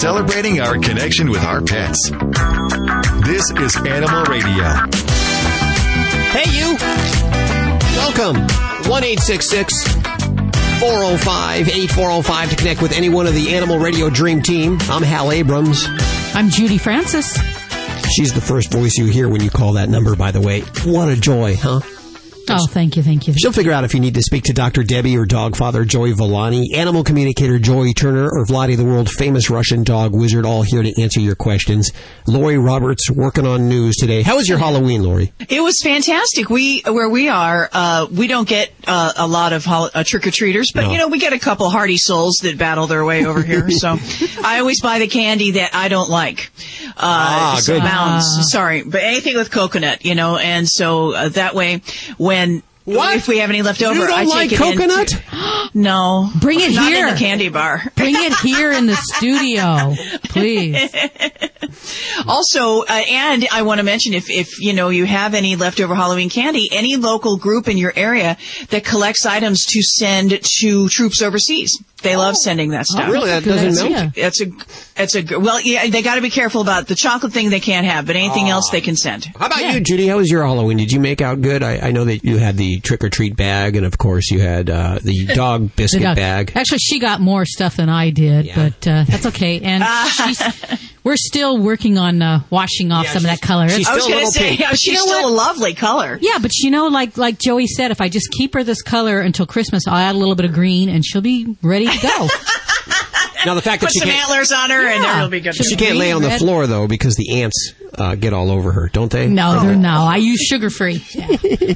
celebrating our connection with our pets. This is Animal Radio. Hey, you. Welcome. 1 405 8405 to connect with any one of the Animal Radio Dream Team. I'm Hal Abrams. I'm Judy Francis. She's the first voice you hear when you call that number, by the way. What a joy, huh? Oh, thank you, thank you. She'll figure out if you need to speak to Dr. Debbie or dog father Joey Villani, animal communicator Joy Turner, or Vladi, the world famous Russian dog wizard, all here to answer your questions. Lori Roberts working on news today. How was your Halloween, Lori? It was fantastic. We where we are, uh, we don't get uh, a lot of hol- uh, trick or treaters, but No. you know we get a couple hardy souls that battle their way over here. So I always buy the candy that I don't like. Uh, Ah, so good. mounds, Ah. sorry, but anything with coconut, you know, and so uh, that way when. What? If we have any left over, You don't I like take it into- coconut? no, Bring it not here. in the candy bar. Bring it here in the studio, please. Also, uh, and I want to mention if, if, you know, you have any leftover Halloween candy, any local group in your area that collects items to send to troops overseas. They love sending that stuff. Oh, really? That doesn't idea. melt? It's a, it's a, well, yeah, they got to be careful about the chocolate thing they can't have, but anything else they can send. How about Yeah. you, Judy? How was your Halloween? Did you make out good? I, I know that you had the trick or treat bag, and of course you had uh, the dog biscuit The dog- bag. Actually, she got more stuff than I did, Yeah. but uh, that's okay. And she's, we're still working on uh, washing off Yeah, some of that color. she's I was Still a going to say, pink. yeah, she's You know still what? a lovely color. yeah, but you know, like like Joey said, if I just keep her this color until Christmas, I'll add a little bit of green, and she'll be ready to go. Now the fact that Put she some can't, antlers on her Yeah. then it'll be good. she can't lay on the Red. floor though because the ants uh, get all over her, don't they? no, they're no. I use sugar free. Yeah.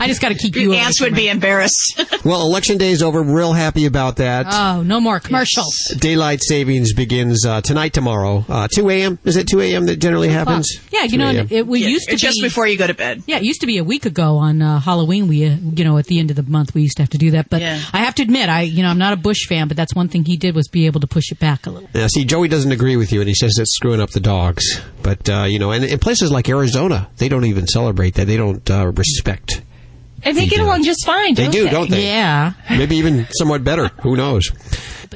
I just got to keep you. The away ants would her. be embarrassed. Well, election day is over. Real happy about that. Oh, no more commercials. Daylight savings begins uh, tonight, tomorrow, uh, 2 a.m. Is it 2 a.m. that generally happens? Yeah, you know, it, we used to just be before you go to bed. Yeah, it used to be a week ago on uh, Halloween. We, uh, you know, at the end of the month, we used to have to do that. But Yeah. I have to admit, I, you know, I'm not a Bush fan, but that's one thing he did was be able to push it back a little. Now, see, Joey doesn't agree with you, and he says it's screwing up the dogs. But uh, you know, and in places like Arizona, they don't even celebrate that. They don't uh, respect. And they They get do. along just fine, They don't do, they? don't they? Yeah. Maybe even somewhat better. Who knows?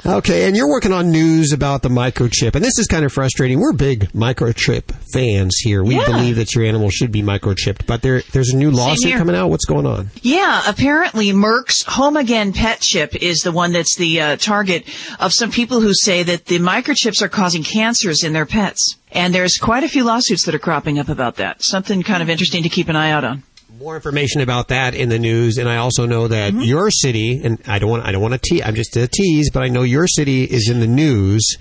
Okay, and you're working on news about the microchip, and this is kind of frustrating. We're big microchip fans here. We Yeah. believe that your animal should be microchipped, but there, there's a new lawsuit coming out. What's going on? Yeah, apparently Merck's Home Again pet chip is the one that's the uh, target of some people who say that the microchips are causing cancers in their pets. And there's quite a few lawsuits that are cropping up about that. Something kind of interesting to keep an eye out on. More information about that in the news, and I also know that your city, and I don't want, I don't want to tease, I'm just a tease, but I know your city is in the news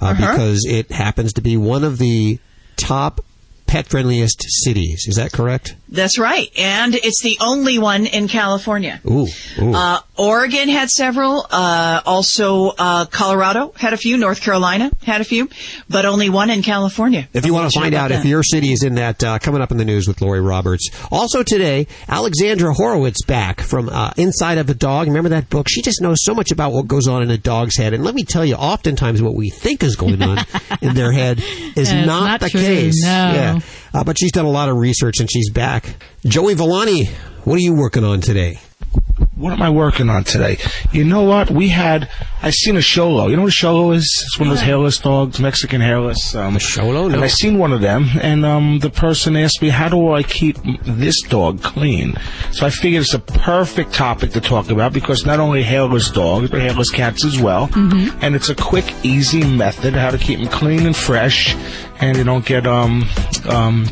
uh, because it happens to be one of the top pet friendliest cities. Is that correct? That's right. And it's the only one in California. Ooh, ooh. Uh, Oregon had several. Uh, also, uh, Colorado had a few. North Carolina had a few, but only one in California. If you want to find out if your city is in that, uh, coming up in the news with Lori Roberts. Also today, Alexandra Horowitz back from uh, Inside of a Dog. Remember that book? She just knows so much about what goes on in a dog's head. And let me tell you, oftentimes what we think is going on in their head is not, not the true, case. no. Yeah, uh, but she's done a lot of research and she's back. Joey Villani, what are you working on today? What am I working on today? You know what? We had, I seen a Xolo. You know what a Xolo is? It's one of those hairless dogs, Mexican hairless. Um, A Xolo? No. And I seen one of them, and um, the person asked me, how do I keep this dog clean? So I figured it's a perfect topic to talk about because not only hairless dogs, but hairless cats as well. Mm-hmm. And it's a quick, easy method how to keep them clean and fresh, and they don't get, um, um,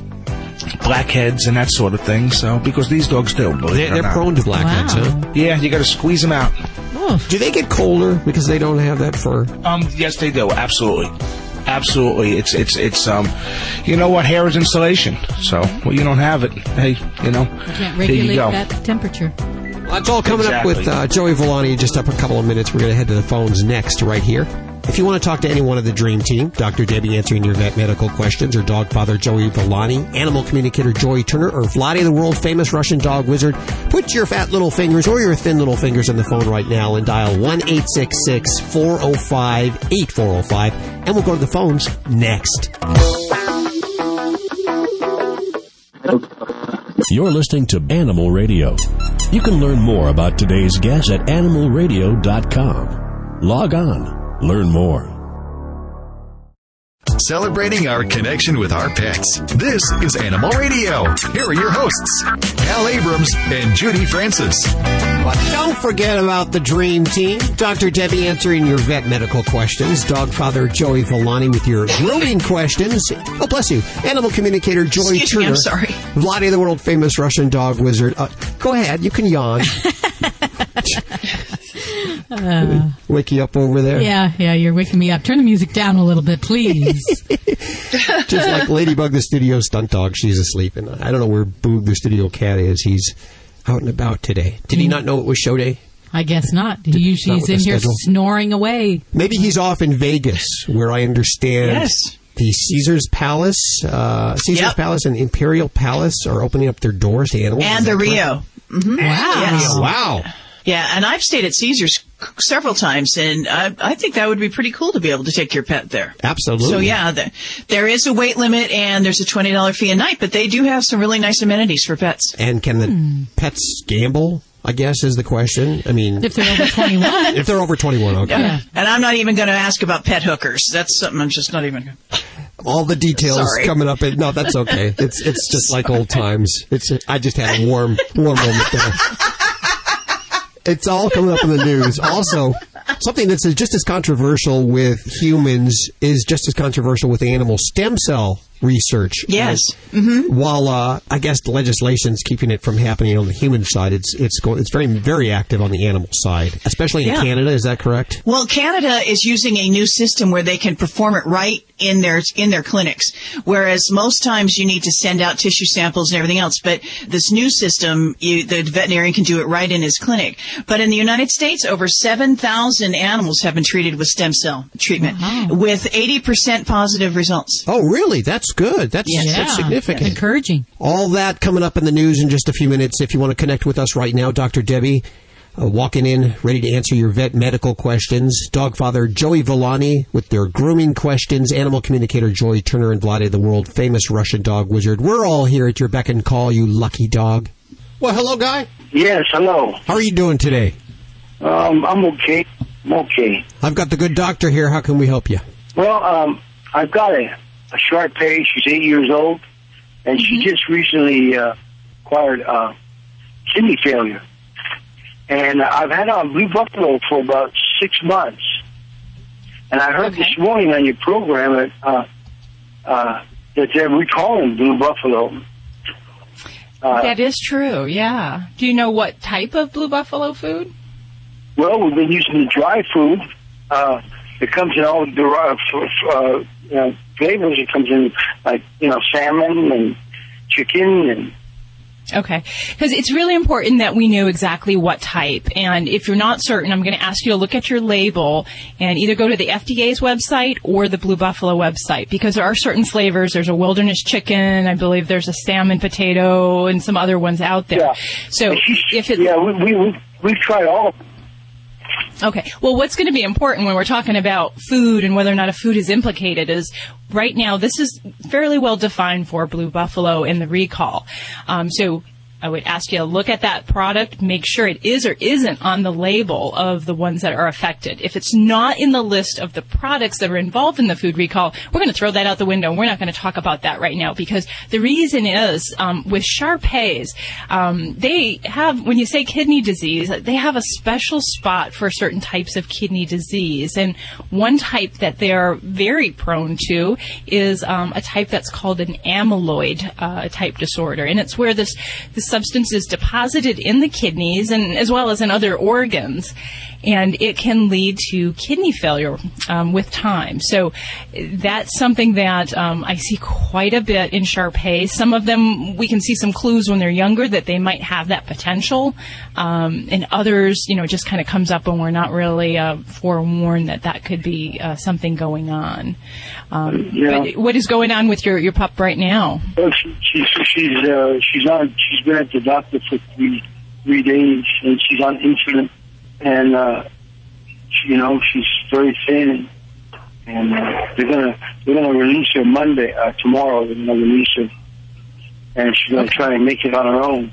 blackheads and that sort of thing. So, because these dogs do, believe They're, they're prone to blackheads, Wow. huh? Yeah, you got to squeeze them out. Do they get colder because they don't have that fur? Um, yes, they do. Absolutely, absolutely. It's it's it's um, you know what? Hair is insulation. So well, you don't have it. Hey, you know, you Can't regulate that temperature. That's all coming up with uh, Joey Villani just up a couple of minutes. We're going to head to the phones next, right here. If you want to talk to any one of the Dream Team, Dr. Debbie answering your vet medical questions, or dog father Joey Villani, animal communicator Joy Turner, or Vladi, the world famous Russian dog wizard, put your fat little fingers or your thin little fingers on the phone right now and dial 1 405 8405, and we'll go to the phones next. You're listening to Animal Radio. You can learn more about today's guest at animalradio.com. Log on, learn more. celebrating our connection with our pets. This is Animal Radio. Here are your hosts, Hal Abrams and Judy Francis. But don't forget about the Dream Team. Dr. Debbie answering your vet medical questions. Dog Father Joey Villani with your grooming questions. Oh, bless you. Animal communicator Joy Excuse Turner. me, I'm sorry. Vladi, the world famous Russian dog wizard. Uh, go ahead, you can yawn. Uh, Wake you up over there. Yeah, yeah, you're waking me up. Turn the music down a little bit, please. Just like Ladybug, the studio stunt dog, she's asleep. And I don't know where Boog, the studio cat, is. He's out and about today. Did he mm. not know it was show day? I guess not. He not She's with in here schedule. snoring away. Maybe he's off in Vegas, where I understand Yes. the Caesar's Palace, uh, Caesar's Yep. Palace and Imperial Palace are opening up their doors to animals. And the that correct? Rio. Mm-hmm. Wow. Yes. Wow. Yeah, and I've stayed at Caesars several times, and I, I think that would be pretty cool to be able to take your pet there. Absolutely. So yeah, the, there is a weight limit, and there's a twenty dollar fee a night, but they do have some really nice amenities for pets. And can the hmm. pets gamble? I guess is the question. I mean, If they're over 21. if they're over 21, okay. Yeah. And I'm not even going to ask about pet hookers. That's something I'm just not even. Gonna... All the details Sorry. coming up. No, that's okay. It's it's just like old times. It's I just had a warm warm moment there. It's all coming up in the news. Also, something that's just as controversial with humans is just as controversial with animal stem cell research. Yes. While uh, I guess the legislation's keeping it from happening on the human side, it's it's go, it's very very active on the animal side, especially in Yeah. Canada. Is that correct? Well, Canada is using a new system where they can perform it right in their in their clinics, whereas most times you need to send out tissue samples and everything else. But this new system, you, the veterinarian can do it right in his clinic. But in the United States, over seven thousand animals have been treated with stem cell treatment, with eighty percent positive results. Oh, really? That's good. That's, Yeah. that's significant. Encouraging. All that coming up in the news in just a few minutes. If you want to connect with us right now, Dr. Debbie, uh, walking in, ready to answer your vet medical questions. Dog father Joey Villani with their grooming questions. Animal communicator Joy Turner and Vlade, the world famous Russian dog wizard. We're all here at your beck and call, you lucky dog. Well, hello, guy. Yes, hello. How are you doing today? Um, I'm okay. I'm okay. I've got the good doctor here. How can we help you? Well, um, I've got a, a Shar-Pei. She's eight years old, and she just recently uh, acquired uh, kidney failure. And I've had her on Blue Buffalo for about six months. And I heard this morning on your program that uh, uh, that they're recalling Blue Buffalo. Uh, That is true, yeah. Do you know what type of blue buffalo food? Well, we've been using the dry food. Uh, it comes in all the uh, uh, you know, flavors. It comes in like you know salmon and chicken and Okay. Because it's really important that we know exactly what type. And if you're not certain, I'm going to ask you to look at your label and either go to the FDA's website or the Blue Buffalo website because there are certain flavors. There's a wilderness chicken. I believe there's a salmon potato and some other ones out there. Yeah. So if it, yeah, we we we we've tried all. of them. Okay. Well, what's going to be important when we're talking about food and whether or not a food is implicated is right now this is fairly well defined for Blue Buffalo in the recall. Um, so I would ask you to look at that product, make sure it is or isn't on the label of the ones that are affected. If it's not in the list of the products that are involved in the food recall, we're going to throw that out the window. We're not going to talk about that right now because the reason is um, with Shar-Peis, um, they have when you say kidney disease, they have a special spot for certain types of kidney disease, and one type that they are very prone to is um, a type that's called an amyloid uh, type disorder, and it's where this this substance is deposited in the kidneys and as well as in other organs. And it can lead to kidney failure um, with time. So that's something that um, I see quite a bit in Shar-Pei. Some of them we can see some clues when they're younger that they might have that potential, um, and others, you know, it just kind of comes up when we're not really uh, forewarned that that could be uh, something going on. Um, Yeah. What is going on with your your pup right now? Well, she, she's she's uh, she's on. She's been at the doctor for three three days, and she's on insulin, and uh, she, you know she's very thin, and uh, they're gonna they're gonna release her Monday uh, tomorrow. They're gonna release her, and she's gonna try and make it on her own.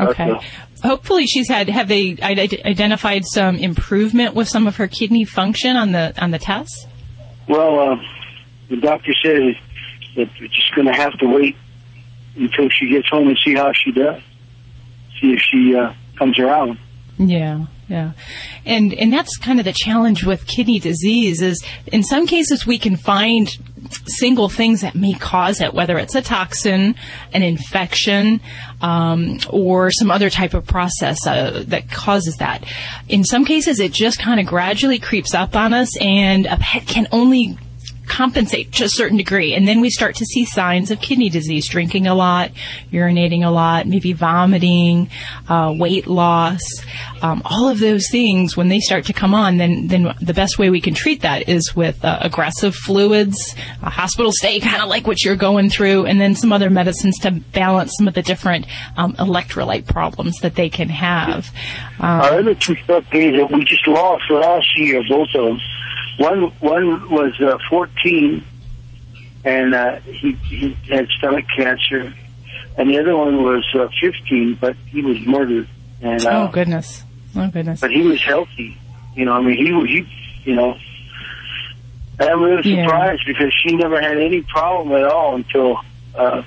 Okay. Hopefully, she's had. Have they ide- identified some improvement with some of her kidney function on the on the tests? Well, uh, the doctor says that we're just going to have to wait until she gets home and see how she does. See if she uh, comes around. Yeah, yeah. And and that's kind of the challenge with kidney disease is in some cases we can find single things that may cause it, whether it's a toxin, an infection, um, or some other type of process uh, that causes that. In some cases, it just kind of gradually creeps up on us, and a pet can only compensate to a certain degree. And then we start to see signs of kidney disease, drinking a lot, urinating a lot, maybe vomiting, uh, weight loss, um, all of those things. When they start to come on, then then the best way we can treat that is with uh, aggressive fluids, a hospital stay, kind of like what you're going through, and then some other medicines to balance some of the different um, electrolyte problems that they can have. Um, Our other two puppies that we just lost last year, both of them. One one was uh, 14, and uh, he he had stomach cancer, and the other one was uh, 15, but he was murdered. And uh, oh goodness, oh goodness. but he was healthy. You know, I mean, he he, you know. And I'm really Yeah. surprised because she never had any problem at all until, uh,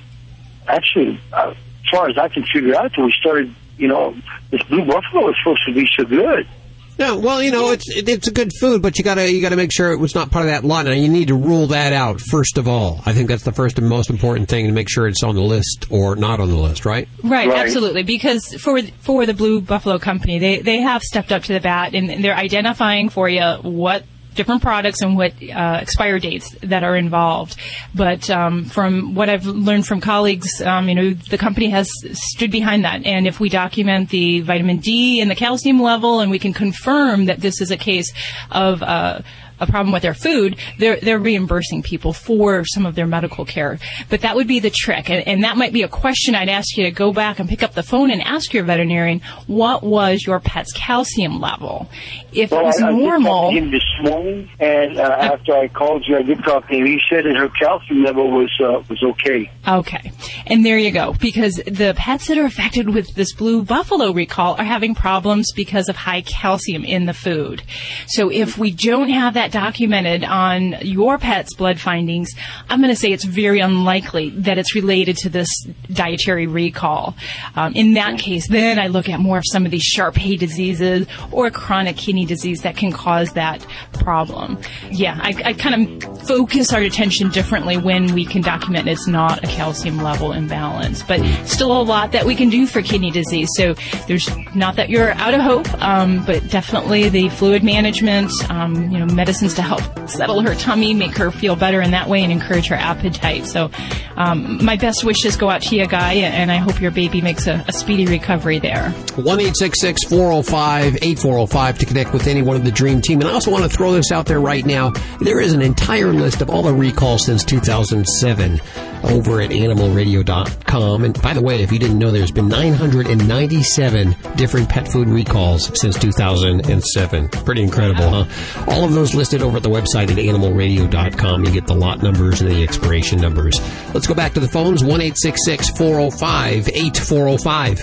actually, uh, as far as I can figure out, until we started. You know, this blue buffalo is supposed to be so good. No, well, you know, it's it's a good food, but you gotta you gotta make sure it was not part of that lot, and you need to rule that out first of all. I think that's the first and most important thing to make sure it's on the list or not on the list, right? Right, Right. absolutely. Because for for the Blue Buffalo Company, they they have stepped up to the bat and they're identifying for you what different products and what uh, expire dates that are involved. But um, from what I've learned from colleagues, um, you know, the company has stood behind that. And if we document the vitamin D and the calcium level, and we can confirm that this is a case of uh, a problem with their food, they're they're reimbursing people for some of their medical care. But that would be the trick, and, and that might be a question I'd ask you to go back and pick up the phone and ask your veterinarian what was your pet's calcium level. If it was I, I normal, him this morning, and uh, after I called you, I did talk to him. He said that her calcium level was uh, was okay. Okay. And there you go. Because the pets that are affected with this blue buffalo recall are having problems because of high calcium in the food. So if we don't have that documented on your pet's blood findings, I'm going to say it's very unlikely that it's related to this dietary recall. Um, in that case, then I look at more of some of these Shar-Pei diseases or chronic kidney disease that can cause that problem. Yeah, I, I kind of focus our attention differently when we can document it's not a calcium level imbalance. But still a lot that we can do for kidney disease. So there's not that you're out of hope, um, but definitely the fluid management, um, you know, medicines to help settle her tummy, make her feel better in that way, and encourage her appetite. So um, my best wishes go out to you, Guy, and I hope your baby makes a, a speedy recovery there. One eight six six four zero five eight four zero five to connect with any one of the Dream Team. And I also want to throw this out there right now. There is an entire list of all the recalls since 2007 over at animalradio.com. And by the way, if you didn't know, there's been 997 different pet food recalls since 2007. Pretty incredible, huh? All of those listed over at the website at animalradio.com. You get the lot numbers and the expiration numbers. Let's go back to the phones. One eight six six four zero five eight four zero five.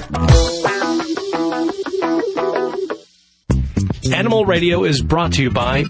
Animal Radio is brought to you by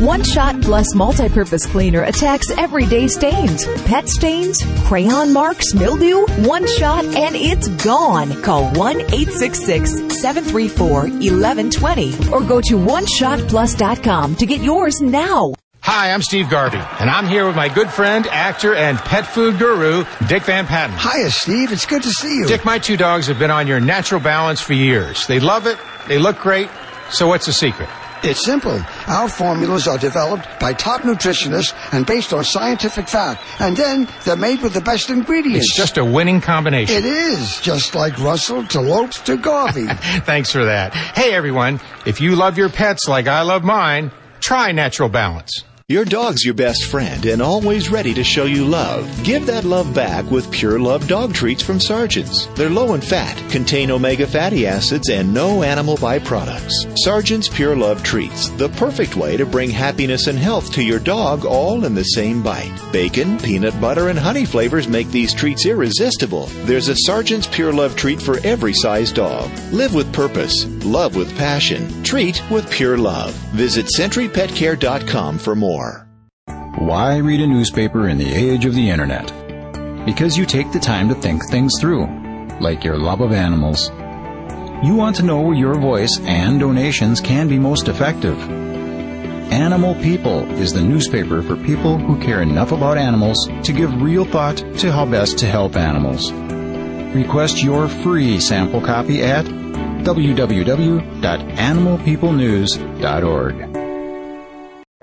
One Shot Plus Multi-Purpose Cleaner attacks everyday stains, pet stains, crayon marks, mildew. One shot and it's gone. Call 1-866-734-1120 or go to oneshotplus.com to get yours now. Hi, I'm Steve Garvey, and I'm here with my good friend, actor, and pet food guru, Dick Van Patten. Hiya, Steve. It's good to see you. Dick, my two dogs have been on your natural balance for years. They love it, they look great, so what's the secret? It's simple. Our formulas are developed by top nutritionists and based on scientific fact. And then they're made with the best ingredients. It's just a winning combination. It is. Just like Russell to Lopes to Garvey. Thanks for that. Hey, everyone, if you love your pets like I love mine, try Natural Balance. Your dog's your best friend and always ready to show you love. Give that love back with Pure Love dog treats from Sergeant's. They're low in fat, contain omega fatty acids, and no animal byproducts. Sergeant's Pure Love treats, the perfect way to bring happiness and health to your dog all in the same bite. Bacon, peanut butter, and honey flavors make these treats irresistible. There's a Sergeant's Pure Love treat for every size dog. Live with purpose, love with passion, treat with pure love. Visit SentryPetCare.com for more. Why read a newspaper in the age of the internet? Because you take the time to think things through, like your love of animals. You want to know where your voice and donations can be most effective. Animal People is the newspaper for people who care enough about animals to give real thought to how best to help animals. Request your free sample copy at www.animalpeoplenews.org.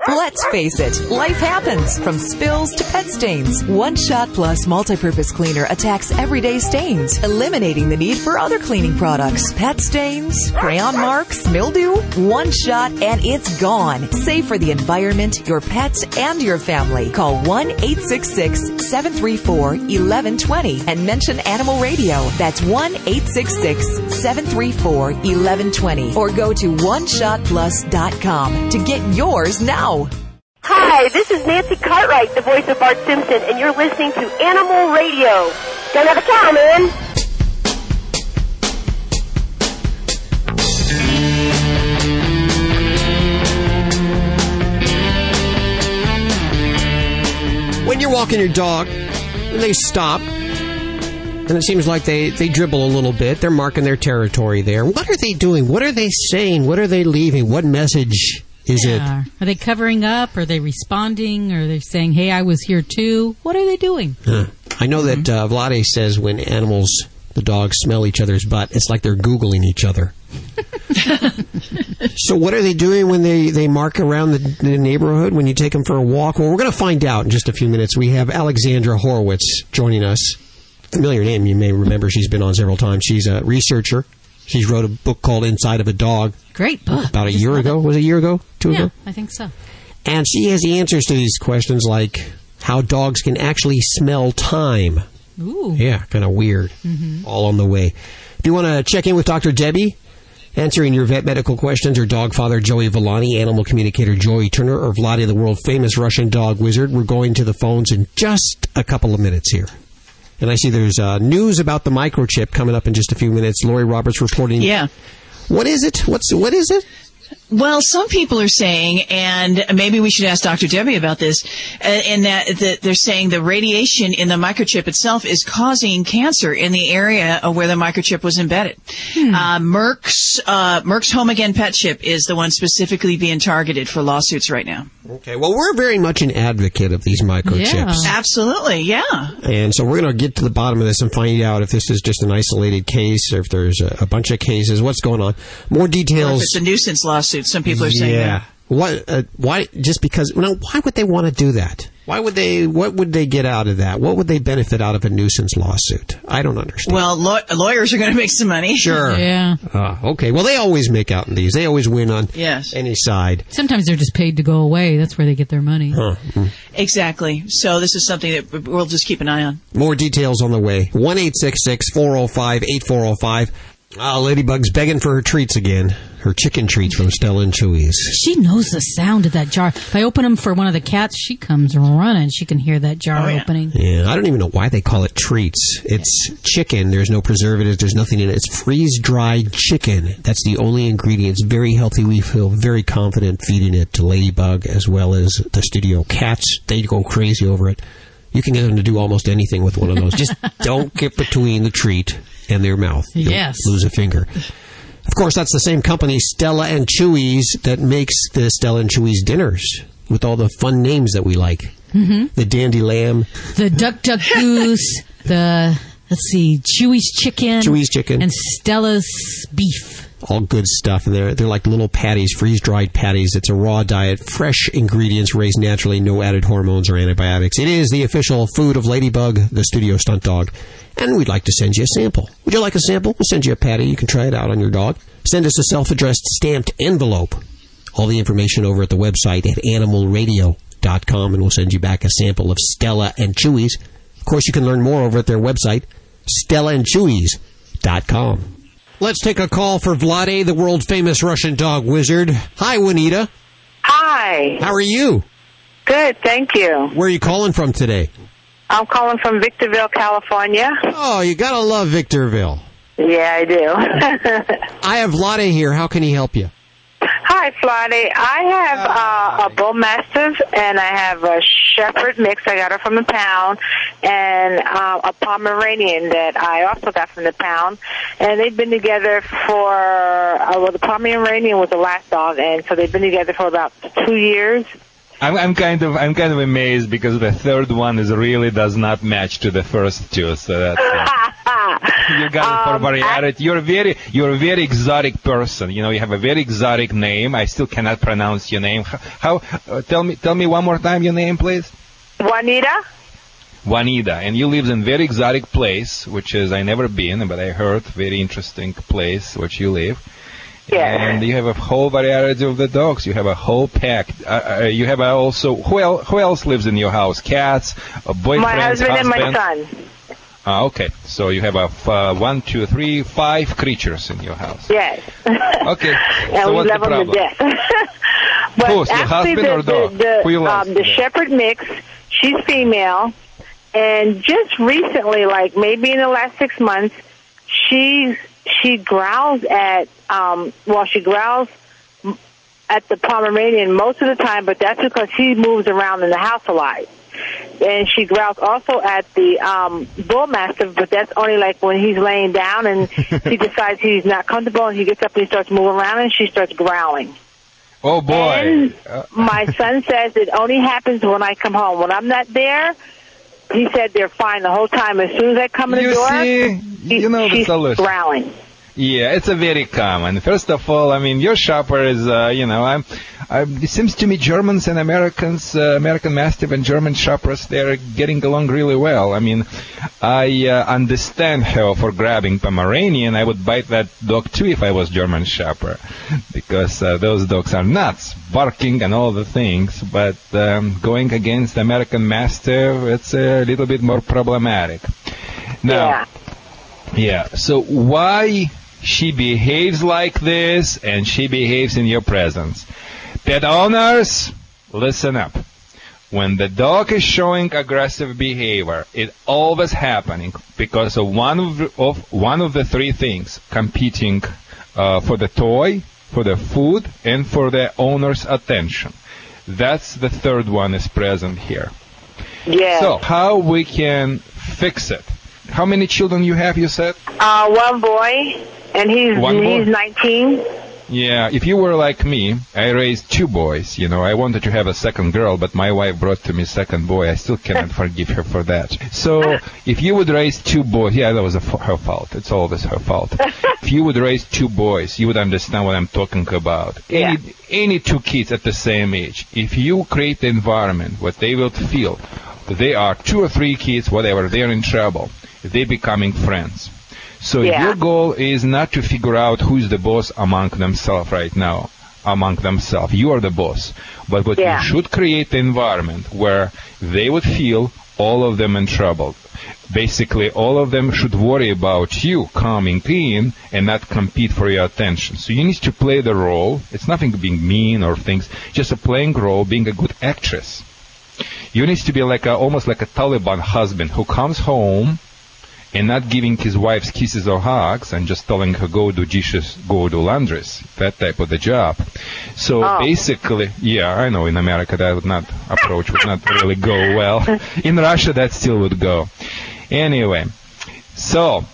Let's face it, life happens from spills to pet stains. One Shot Plus multi-purpose cleaner attacks everyday stains, eliminating the need for other cleaning products. Pet stains, crayon marks, mildew, one shot and it's gone. Safe for the environment, your pets, and your family. Call 1-866-734-1120 and mention Animal Radio. That's 1-866-734-1120 or go to oneshotplus.com to get yours now. Hi, this is Nancy Cartwright, the voice of Bart Simpson, and you're listening to Animal Radio. Don't have a cow, man. When you're walking your dog, and they stop, and it seems like they, they dribble a little bit. They're marking their territory there. What are they doing? What are they saying? What are they leaving? What message is it? Are they covering up? Are they responding? Are they saying, hey, I was here too? What are they doing? Huh. I know that uh, Vlade says when animals, the dogs, smell each other's butt, it's like they're Googling each other. so what are they doing when they, they mark around the, the neighborhood when you take them for a walk? Well, we're going to find out in just a few minutes. We have Alexandra Horowitz joining us. Familiar name, you may remember. She's been on several times. She's a researcher. She's wrote a book called Inside of a Dog. Great book. About a year ago. Was it a year ago? Two yeah, ago? Yeah, I think so. And she has the answers to these questions like how dogs can actually smell time. Ooh. Yeah, kind of weird. Mhm. All on the way. If you want to check in with Dr. Debbie, answering your vet medical questions, or dog father Joey Villani, animal communicator Joy Turner, or Vladi, the world famous Russian dog wizard, we're going to the phones in just a couple of minutes here. And I see there's uh, news about the microchip coming up in just a few minutes. Lori Roberts reporting. Yeah. What is it? What's what is it? Well, some people are saying, and maybe we should ask Dr. Debbie about this, uh, in that, that they're saying the radiation in the microchip itself is causing cancer in the area of where the microchip was embedded. Uh, Merck's uh, Merck's Home Again Pet Chip is the one specifically being targeted for lawsuits right now. Okay. Well, we're very much an advocate of these microchips. Yeah. Absolutely, yeah. And so we're going to get to the bottom of this and find out if this is just an isolated case or if there's a, a bunch of cases. What's going on? More Or if details. it's a nuisance lawsuit, some people are saying yeah. that. What? Uh, why? Just because? No. Why would they want to do that? Why would they? What would they get out of that? What would they benefit out of a nuisance lawsuit? I don't understand. Well, law- lawyers are going to make some money. Sure. Yeah. Uh, okay. Well, they always make out in these. They always win on Yes. any side. Sometimes they're just paid to go away. That's where they get their money. Huh. Mm. Exactly. So this is something that we'll just keep an eye on. More details on the way. One eight six six four zero five eight four zero five. Ah, Ladybug's begging for her treats again. Her chicken treats from Stella and Chewy's. She knows the sound of that jar. If I open them for one of the cats, she comes running. She can hear that jar oh, opening. Yeah, I don't even know why they call it treats. It's chicken. There's no preservatives. There's nothing in it. It's freeze dried chicken. That's the only ingredient. It's very healthy. We feel very confident feeding it to Ladybug as well as the studio cats. They go crazy over it. You can get them to do almost anything with one of those. Just don't get between the treat and their mouth. You'll Yes. lose a finger. Of course, that's the same company, Stella and Chewy's, that makes the Stella and Chewy's dinners with all the fun names that we like. hmm The Dandy Lamb, The duck duck goose, the let's see, Chewy's chicken, Chewy's chicken. and Stella's beef. All good stuff. And they're, they're like little patties, freeze dried patties. It's a raw diet, fresh ingredients raised naturally, no added hormones or antibiotics. It is the official food of Ladybug, the studio stunt dog. And we'd like to send you a sample. Would you like a sample? We'll send you a patty. You can try it out on your dog. Send us a self addressed stamped envelope. All the information over at the website at animalradio.com, and we'll send you back a sample of Stella and Chewy's. Of course, you can learn more over at their website, stellaandchewy's.com. Let's take a call for Vlade, the world famous Russian dog wizard. Hi, Juanita. Hi. How are you? Good, thank you. Where are you calling from today? I'm calling from Victorville, California. Oh, you gotta love Victorville. Yeah, I do. I have Vlade here. How can he help you? Hi, Flotty. I have uh, a bull mastiff and I have a shepherd mix. I got her from the pound, and uh, a Pomeranian that I also got from the pound. And they've been together for uh, well, the Pomeranian was the last dog, and so they've been together for about two years. I'm, I'm kind of I'm kind of amazed because the third one is really does not match to the first two. So that's uh, you got it for variety. You're a very you're a very exotic person. You know you have a very exotic name. I still cannot pronounce your name. How? Uh, tell me tell me one more time your name, please. Juanita. Juanita, and you live in very exotic place, which is I never been, but I heard very interesting place which you live. And you have a whole variety of the dogs. You have a whole pack. Uh, uh, you have also who else? Who else lives in your house? Cats, a boyfriend, my husband, and my son. Ah, okay. So you have a f- uh, one, two, three, five creatures in your house. Yes. Okay. and so we what's love the them to problem? death. but Who's, your husband the, or dog? the, Who you the, um, the shepherd mix, she's female, and just recently, like maybe in the last six months, she's she growls at um well she growls at the Pomeranian most of the time, but that's because she moves around in the house a lot. And she growls also at the um bull mastiff, but that's only like when he's laying down and he decides he's not comfortable and he gets up and he starts moving around and she starts growling. Oh boy. And my son says it only happens when I come home. When I'm not there, he said they're fine the whole time. As soon as I come in the You door, see, you know the she's growling. Yeah, it's a very common. First of all, I mean, your shopper is, uh, you know, I'm, I'm, it seems to me Germans and Americans, uh, American Mastiff and German shoppers, they're getting along really well. I mean, I uh, understand her for grabbing Pomeranian. I would bite that dog too if I was German shopper, because uh, those dogs are nuts, barking and all the things. But um, going against American Mastiff, it's a little bit more problematic. Now, yeah. So why she behaves like this and she behaves in your presence? Pet owners, listen up. When the dog is showing aggressive behavior, it always happening because of one of, the- of one of the three things competing uh, for the toy, for the food, and for the owner's attention. That's the third one is present here. Yeah. So how we can fix it? How many children you have? You said. Uh, one boy, and he's One he's 19. Yeah, if you were like me, I raised two boys. You know, I wanted to have a second girl, but my wife brought to me second boy. I still cannot forgive her for that. So, if you would raise two boys, yeah, that was a, f- her fault. It's always her fault. if you would raise two boys, you would understand what I'm talking about. Any any two kids at the same age, if you create the environment what they will feel they are two or three kids, whatever, they're in trouble, they're becoming friends. So Yeah. your goal is not to figure out who's the boss among themselves right now, among themselves. You are the boss. But what Yeah. you should create the environment where they would feel all of them in trouble. Basically, all of them should worry about you coming in and not compete for your attention. So you need to play the role. It's nothing being mean or things, just a playing role, being a good actress. You need to be like a, almost like a Taliban husband who comes home and not giving his wife kisses or hugs and just telling her go do dishes, go do laundries, that type of the job. So Oh. basically, yeah, I know in America that would not approach would not really go well. In Russia that still would go. Anyway, so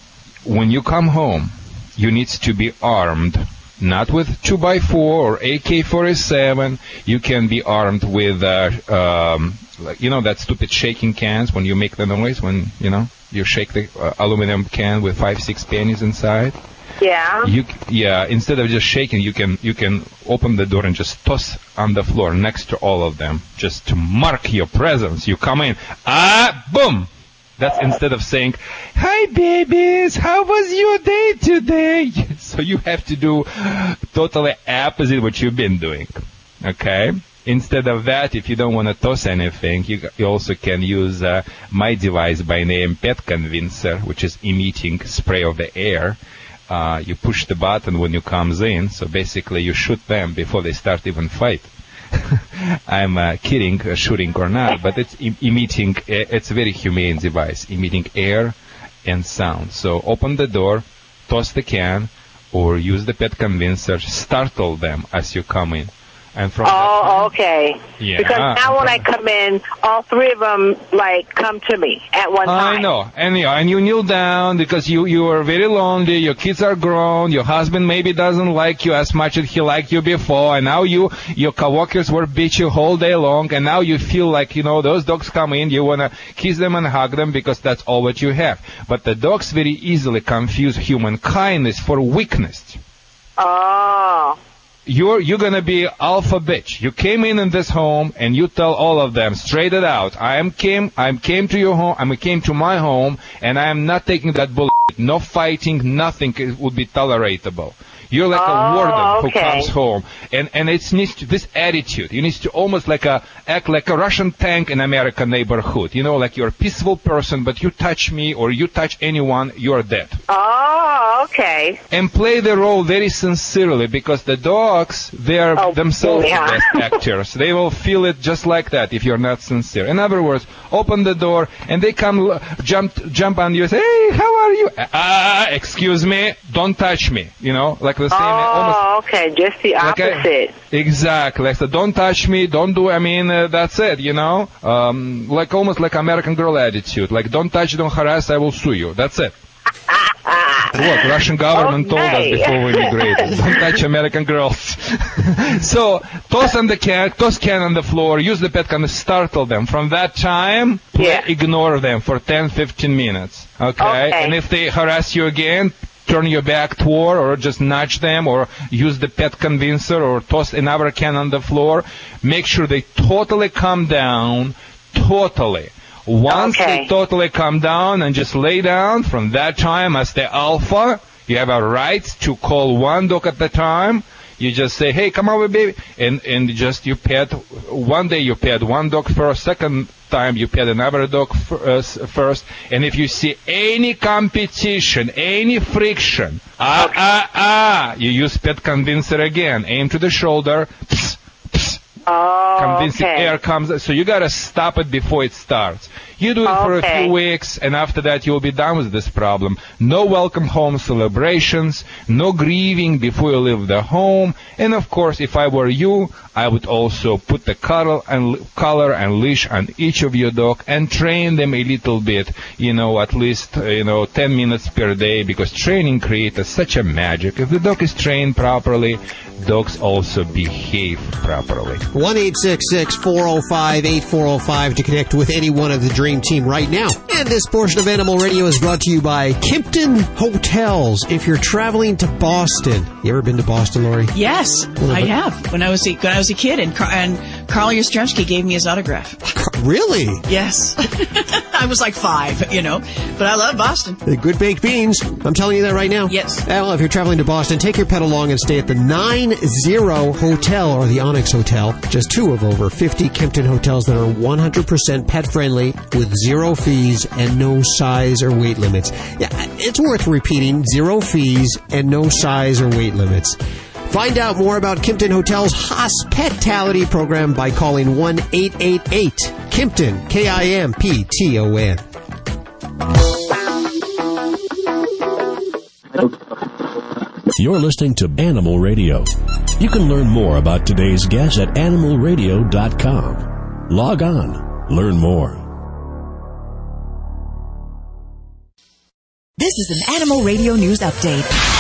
when you come home, you need to be armed. Not with 2x4 or AK-47. You can be armed with, uh, um, like, you know, that stupid shaking cans when you make the noise, when, you know, you shake the uh, aluminum can with five, six pennies inside. Yeah. You, yeah, instead of just shaking, you can, you can open the door and just toss on the floor next to all of them, just to mark your presence. You come in, ah, boom! That's instead of saying, hi babies, how was your day today? So you have to do totally opposite what you've been doing. Okay? Instead of that, if you don't want to toss anything, you, you also can use uh, my device by name Pet Convincer, which is emitting spray of the air. Uh, you push the button when you comes in, so basically you shoot them before they start even fight. I'm uh, kidding, uh, shooting or not, but it's em- emitting. uh, It's a very humane device, emitting air and sound. So open the door, toss the can, or use the pet convincer, startle them as you come in. And from Oh, okay. Yeah. Because now when I come in, all three of them like come to me at one time. I know, and you, and you kneel down because you you are very lonely. Your kids are grown. Your husband maybe doesn't like you as much as he liked you before, and now you your coworkers were beat you whole day long, and now you feel like you know those dogs come in. You wanna kiss them and hug them because that's all what you have. But the dogs very easily confuse human kindness for weakness. Oh. You're you're gonna be alpha bitch. You came in in this home and you tell all of them straight it out. I am came I am came to your home. I came to my home and I am not taking that bullshit. No fighting. Nothing would be tolerable. You're like a Oh, warden who comes home, and and it's needs to, this attitude. You need to almost like a act like a Russian tank in American neighborhood. You know, like you're a peaceful person, but you touch me or you touch anyone, you're dead Oh, okay. and play the role very sincerely because the dogs they are themselves Oh, yeah. the best actors they will feel it just like that if you're not sincere in other words open the door and they come jump jump on you and say hey how are you ah excuse me don't touch me you know like the same almost Oh, okay. Just the opposite. exactly. Like, so don't touch me, don't do. I mean, uh, that's it. You know, um, like almost like American girl attitude. Like, don't touch, don't harass, I will sue you. That's it. What Russian government told us before we immigrated. Don't touch American girls. so toss on the can, toss can on the floor. Use the pet can, to startle them. From that time, play, ignore them for 10, 15 minutes. Okay? Okay. And if they harass you again, turn your back toward or just nudge them or use the pet convincer or toss another can on the floor. Make sure they totally calm down. Totally. Once Okay. they totally calm down and just lay down, from that time as the alpha, you have a right to call one dog at a time. You just say, hey, come over, baby. And, and just you pet, one day you pet one dog first, second time you pet another dog uh, first. And if you see any competition, any friction, ah, ah, ah, you use pet convincer again. Aim to the shoulder. Psst. Oh, Convincing okay. air comes, so you gotta stop it before it starts. You do it for a few weeks, and after that you'll be done with this problem. No welcome home celebrations, no grieving before you leave the home, and of course, if I were you, I would also put the cuddle and collar and leash on each of your dog and train them a little bit. You know, at least uh, you know 10 minutes per day, because training creates such a magic. If the dog is trained properly, dogs also behave properly. 1 405 8405 to connect with any one of the Dream Team right now. And this portion of Animal Radio is brought to you by Kimpton Hotels. If you're traveling to Boston, you ever been to Boston, Lori? Yes, I have. When I was a, when I was a kid, and Car- and Carl Yastrzemski gave me his autograph. Really? Yes, I was like five, you know, but I love Boston. The good baked beans. I'm telling you that right now. Yes. Well, if you're traveling to Boston, take your pet along and stay at the 9 0 Hotel or the Onyx Hotel. Just two of over 50 Kimpton hotels that are 100% pet friendly with zero fees and no size or weight limits. Yeah, it's worth repeating zero fees and no size or weight limits. Find out more about Kimpton Hotel's hospitality program by calling 1 888 Kimpton, K I M P T O N. You're listening to Animal Radio. You can learn more about today's guest at animalradio.com. Log on, learn more. This is an Animal Radio News Update.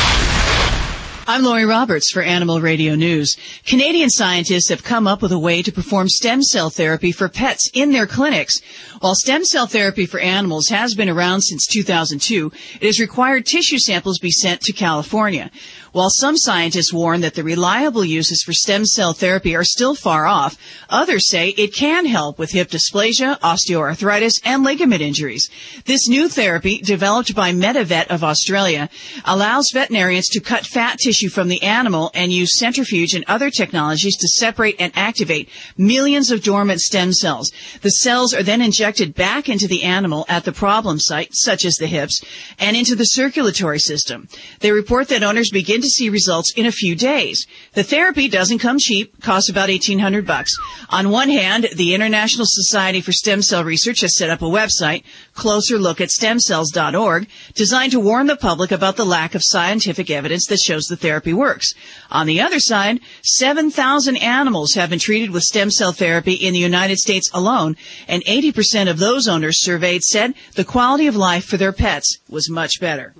I'm Lori Roberts for Animal Radio News. Canadian scientists have come up with a way to perform stem cell therapy for pets in their clinics. While stem cell therapy for animals has been around since 2002, it has required tissue samples be sent to California. While some scientists warn that the reliable uses for stem cell therapy are still far off, others say it can help with hip dysplasia, osteoarthritis, and ligament injuries. This new therapy, developed by MediVet of Australia, allows veterinarians to cut fat tissue tissue from the animal and use centrifuge and other technologies to separate and activate millions of dormant stem cells. The cells are then injected back into the animal at the problem site, such as the hips, and into the circulatory system. They report that owners begin to see results in a few days. The therapy doesn't come cheap, costs about 1800 bucks. On one hand, the International Society for Stem Cell Research has set up a website, closerlook@stemcells.org, designed to warn the public about the lack of scientific evidence that shows the therapy works. On the other side, 7,000 animals have been treated with stem cell therapy in the United States alone, and 80% of those owners surveyed said the quality of life for their pets was much better.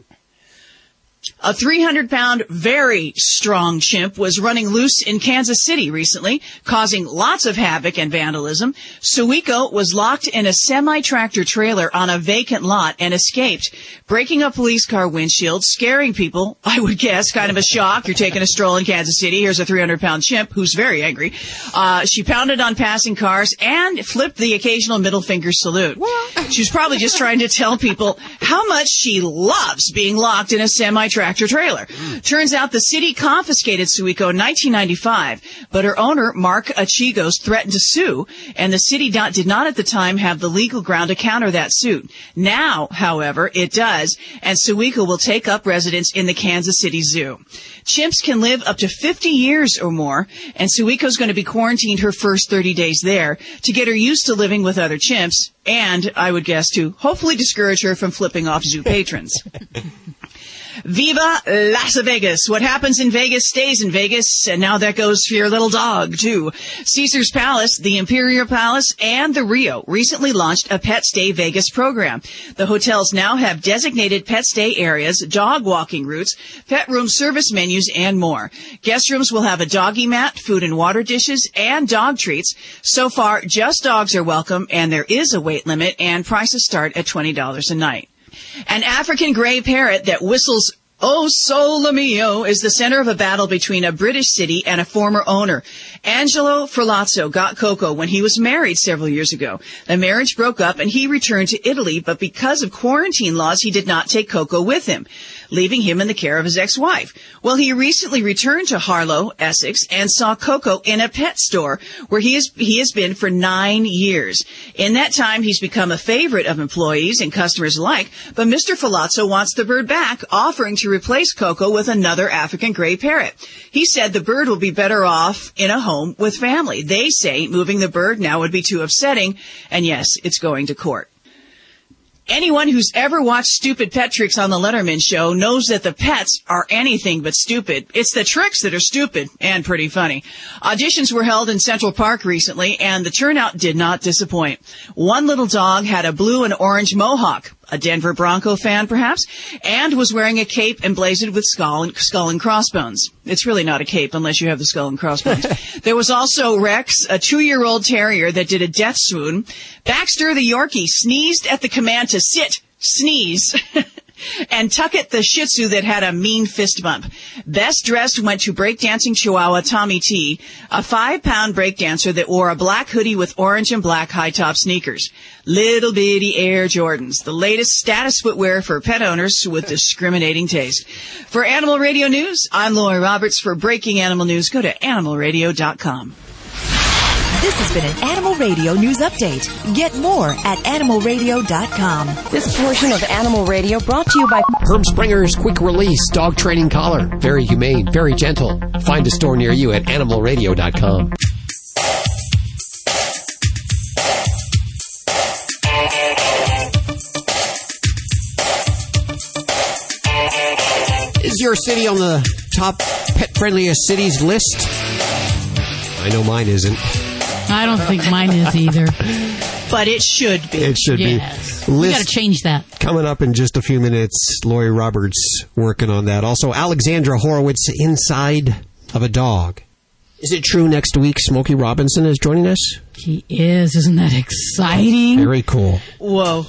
A 300 pound, very strong chimp was running loose in Kansas City recently, causing lots of havoc and vandalism. Sueko was locked in a semi-tractor trailer on a vacant lot and escaped, breaking a police car windshield, scaring people. I would guess kind of a shock. You're taking a stroll in Kansas City. Here's a 300 pound chimp who's very angry. Uh, she pounded on passing cars and flipped the occasional middle finger salute. She was probably just trying to tell people how much she loves being locked in a semi-tractor tractor trailer. Turns out the city confiscated Sueko in 1995, but her owner, Mark Achigos, threatened to sue, and the city did not at the time have the legal ground to counter that suit. Now, however, it does, and Sueko will take up residence in the Kansas City Zoo. Chimps can live up to 50 years or more, and Sueko's going to be quarantined her first 30 days there to get her used to living with other chimps, and I would guess to hopefully discourage her from flipping off zoo patrons. Viva Las Vegas. What happens in Vegas stays in Vegas, and now that goes for your little dog, too. Caesar's Palace, the Imperial Palace, and the Rio recently launched a Pet Stay Vegas program. The hotels now have designated pet stay areas, dog walking routes, pet room service menus, and more. Guest rooms will have a doggy mat, food and water dishes, and dog treats. So far, just dogs are welcome, and there is a weight limit, and prices start at $20 a night. An African gray parrot that whistles Oh Sole Mio is the center of a battle between a British city and a former owner. Angelo Ferlazzo got Coco when he was married several years ago. The marriage broke up and he returned to Italy, but because of quarantine laws, he did not take Coco with him, leaving him in the care of his ex-wife. Well, he recently returned to Harlow, Essex, and saw Coco in a pet store where he, is, he has been for nine years. In that time, he's become a favorite of employees and customers alike, but Mr. Ferlazzo wants the bird back, offering to replace Coco with another African gray parrot. He said the bird will be better off in a home with family. They say moving the bird now would be too upsetting, and yes, it's going to court. Anyone who's ever watched Stupid Pet Tricks on the Letterman show knows that the pets are anything but stupid. It's the tricks that are stupid and pretty funny. Auditions were held in Central Park recently and the turnout did not disappoint. One little dog had a blue and orange mohawk, a Denver Bronco fan perhaps, and was wearing a cape emblazoned with skull and, skull and crossbones. It's really not a cape unless you have the skull and crossbones. there was also Rex, a two-year-old terrier that did a death swoon. Baxter the Yorkie sneezed at the command to sit, sneeze. and Tucket the Shih Tzu that had a mean fist bump. Best dressed went to breakdancing Chihuahua Tommy T, a five pound breakdancer that wore a black hoodie with orange and black high top sneakers. Little bitty Air Jordans, the latest status footwear for pet owners with discriminating taste. For Animal Radio News, I'm Lori Roberts. For Breaking Animal News, go to animalradio.com. This has been an Animal Radio News Update. Get more at animalradio.com. This portion of Animal Radio brought to you by Herm Sprenger's Quick Release Dog Training Collar. Very humane, very gentle. Find a store near you at animalradio.com. Is your city on the top pet friendliest cities list? I know mine isn't. I don't think mine is either. But it should be. It should yes. be. We List got to change that. coming up in just a few minutes. Lori Roberts working on that. Also, Alexandra Horowitz, Inside of a Dog. Is it true next week Smokey Robinson is joining us? He is. Isn't that exciting? Very cool. Whoa.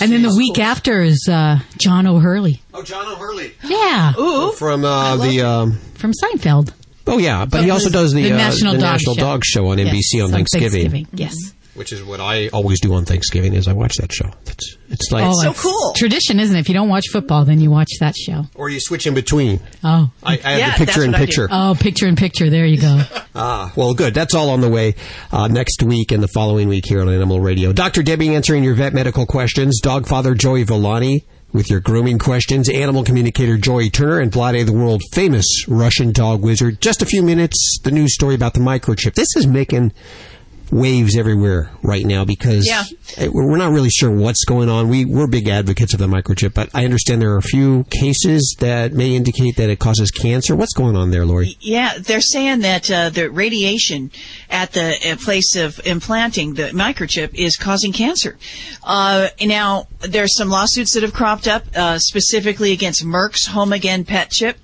And then the week after is uh, John O'Hurley. Oh, John O'Hurley. Yeah. Ooh. From uh, the. Um, From Seinfeld. Oh, yeah, but he also does the, the uh, National the Dog National Show. Dog Show on Yes, NBC on Thanksgiving. Yes. Which is what I always do on Thanksgiving is I watch that show. It's, it's like oh, it's Tradition, isn't it? If you don't watch football, then you watch that show. Or you switch in between. Oh. I, I have the picture in picture. Oh, picture in picture. There you go. Ah, well, good. That's all on the way uh, next week and the following week here on Animal Radio. Dr. Debbie answering your vet medical questions. Dog father Joey Villani with your grooming questions. Animal communicator Joy Turner and Vlade, the world famous Russian dog wizard. Just a few minutes. The news story about the microchip. This is making waves everywhere right now because Yeah. we're not really sure what's going on. We, we're big advocates of the microchip, but I understand there are a few cases that may indicate that it causes cancer. What's going on there, Lori? Yeah, they're saying that uh, the radiation at the uh, place of implanting the microchip is causing cancer. Uh, now, there's some lawsuits that have cropped up uh, specifically against Merck's Home Again pet chip,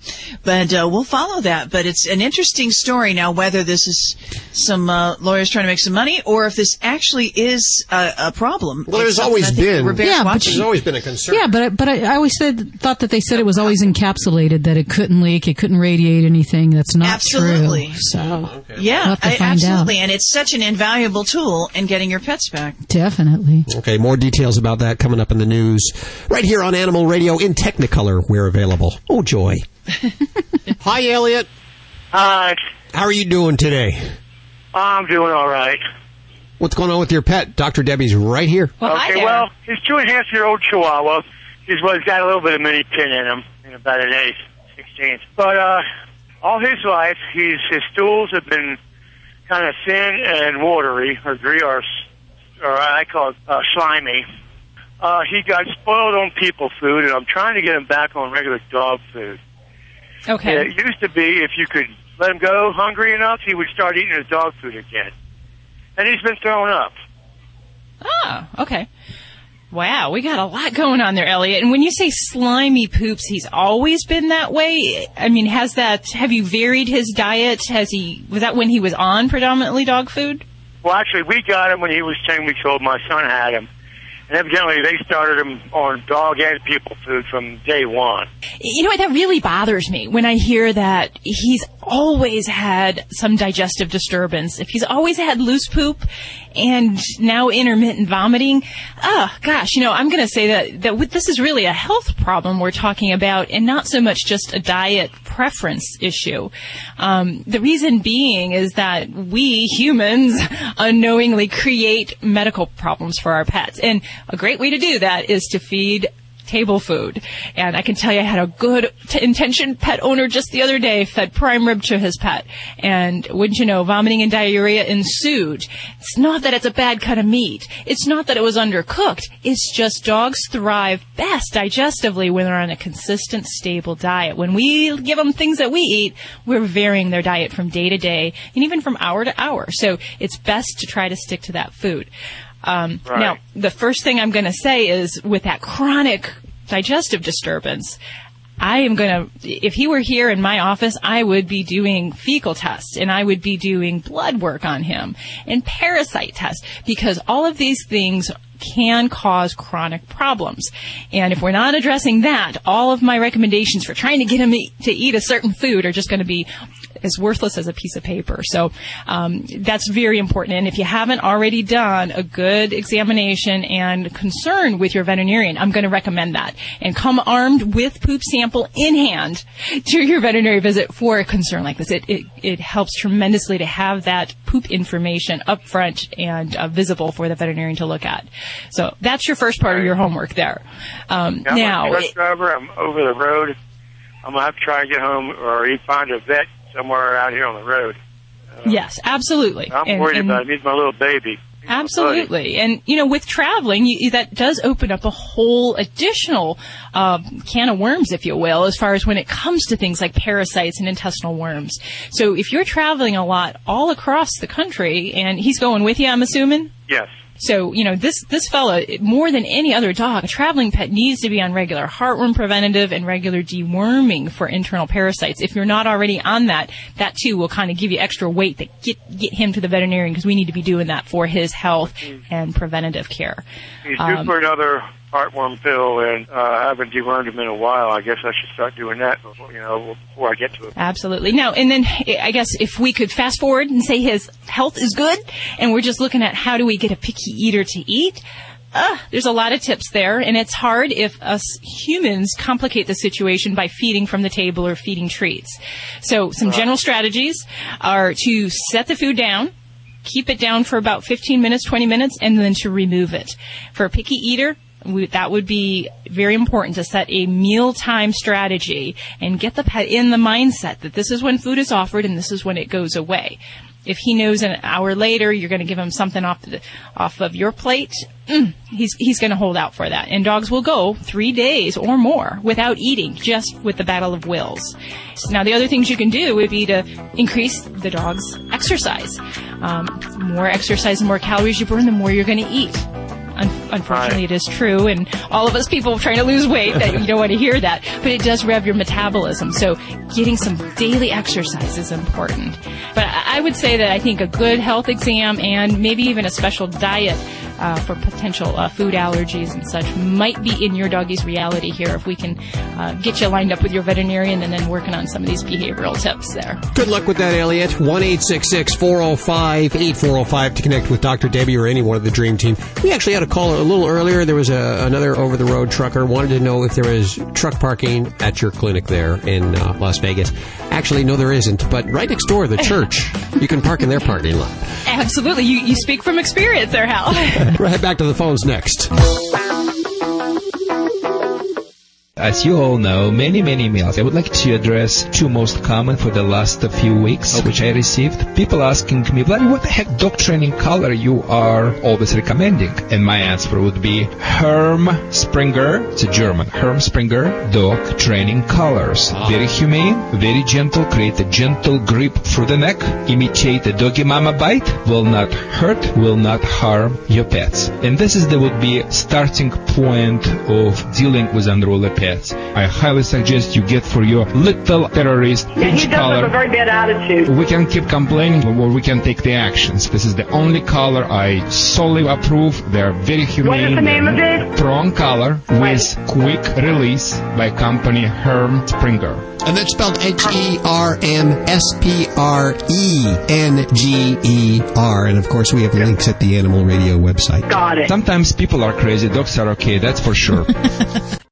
but uh, we'll follow that. But it's an interesting story now. Whether this is some uh, lawyers trying to make some money, or if this actually is a, a problem. Well, there's It's always been- we're very Yeah, but. There's always been a concern. Yeah, but I, but I, I always said thought that they said it was always encapsulated, that it couldn't leak, it couldn't radiate anything. That's not Absolutely. true. So Yeah, We'll have to I- find absolutely, and it's such an invaluable tool in getting your pets back. definitely. Okay, more details about that coming up in the news right here on Animal Radio in Technicolor. We're available. Oh, joy. Hi, Elliot. Hi. How are you doing today? I'm doing all right. What's going on with your pet? Dr. Debbie's right here. okay, well, his two and a half year old Chihuahua, he's well, he's got a little bit of mini pin in him, in about an eighth, sixteenth. But uh, all his life, he's his stools have been kind of thin and watery, or gre- or, s- or I call it uh, slimy. Uh, he got spoiled on people food, and I'm trying to get him back on regular dog food. Okay. It used to be if you could let him go hungry enough, he would start eating his dog food again. And he's been throwing up. Oh, okay. Wow, we got a lot going on there, Elliot. And when you say slimy poops, he's always been that way. I mean, has that? Have you varied his diet? Has he? Was that when he was on predominantly dog food? Well, actually, we got him when he was 10 weeks old. My son had him. And evidently, they started him on dog and people food from day one. You know what? That really bothers me when I hear that he's always had some digestive disturbance. If he's always had loose poop and now intermittent vomiting, oh gosh, you know, I'm going to say that, that this is really a health problem we're talking about and not so much just a diet preference issue. Um, the reason being is that we humans unknowingly create medical problems for our pets. And a great way to do that is to feed table food. And I can tell you I had a good t- intentioned pet owner just the other day fed prime rib to his pet. And wouldn't you know, vomiting and diarrhea ensued. It's not that it's a bad cut of meat. It's not that it was undercooked. It's just dogs thrive best digestively when they're on a consistent, stable diet. When we give them things that we eat, we're varying their diet from day to day and even from hour to hour. So it's best to try to stick to that food. Um, Right. Now, the first thing I'm going to say is with that chronic digestive disturbance, I am going to, if he were here in my office, I would be doing fecal tests and I would be doing blood work on him and parasite tests because all of these things can cause chronic problems. And if we're not addressing that, all of my recommendations for trying to get him to eat a certain food are just going to be as worthless as a piece of paper. So um, that's very important. And if you haven't already done a good examination and concern with your veterinarian, I'm going to recommend that. And come armed with poop sample in hand to your veterinary visit for a concern like this. It it, it helps tremendously to have that poop information up front and uh, visible for the veterinarian to look at. So that's your first part of your homework there. Um, I'm now, a truck driver. I'm over the road. I'm gonna have to try and get home, or find a vet somewhere out here on the road. yes, absolutely. I'm And- worried and- about him. He's my little baby. Absolutely. And, you know, with traveling, you, that does open up a whole additional uh, can of worms, if you will, as far as when it comes to things like parasites and intestinal worms. So if you're traveling a lot all across the country, and he's going with you, I'm assuming? Yes. So, you know, this, this fella, more than any other dog, a traveling pet needs to be on regular heartworm preventative and regular deworming for internal parasites. If you're not already on that, that too will kind of give you extra weight to get, get him to the veterinarian because we need to be doing that for his health and preventative care. He's due Um, for another heartworm pill, and uh, I haven't dewormed him in a while. I guess I should start doing that before you know before I get to it. Absolutely. Now, and then I guess if we could fast forward and say his health is good, and we're just looking at how do we get a picky eater to eat. Uh, there's a lot of tips there, and it's hard if us humans complicate the situation by feeding from the table or feeding treats. So, some general strategies are to set the food down, keep it down for about 15 minutes, 20 minutes, and then to remove it. For a picky eater, we, that would be very important to set a mealtime strategy and get the pet in the mindset that this is when food is offered and this is when it goes away. If he knows an hour later you're going to give him something off the, off of your plate, mm, he's he's going to hold out for that. And dogs will go three days or more without eating, just with the battle of wills. Now, the other things you can do would be to increase the dog's exercise. Um, more exercise, the more calories you burn, the more you're going to eat. Un- unfortunately, it is true, and all of us people trying to lose weight that you don't want to hear that, but it does rev your metabolism. So, getting some daily exercise is important. But I would say that I think a good health exam and maybe even a special diet uh, for potential uh, food allergies and such might be in your doggy's reality here if we can uh, get you lined up with your veterinarian and then working on some of these behavioral tips there. Good luck with that, Elliot. 1 405 8405 to connect with Dr. Debbie or any one of the Dream Team. We actually had a caller a little earlier. There was a, another over the road trucker wanted to know if there was truck parking at your clinic there in uh, Las Vegas. Actually, no, there isn't. But right next door, the church, you can park in their parking lot. Absolutely. You, you speak from experience there, Hal. We'll head back to the phones next. As you all know, many, many emails. I would like to address two most common for the last few weeks, which I received. People asking me, Vladdy, what the heck dog training color you are always recommending? And my answer would be Herm Sprenger, it's a German, Herm Sprenger dog training colors. Ah. Very humane, very gentle, create a gentle grip through the neck, imitate a doggy mama bite, will not hurt, will not harm your pets. And this is the would be starting point of dealing with unruly pets. I highly suggest you get for your little terrorist Yeah, he each does have a color. very bad attitude. We can keep complaining or we can take the actions. This is the only color I solely approve. They are very humane. What is the name of it? Prong color with quick release by company Herm Sprenger. And that's spelled H E R M S P R E N G E R. And of course, we have links at the Animal Radio website. Got it. Sometimes people are crazy. Dogs are okay. That's for sure.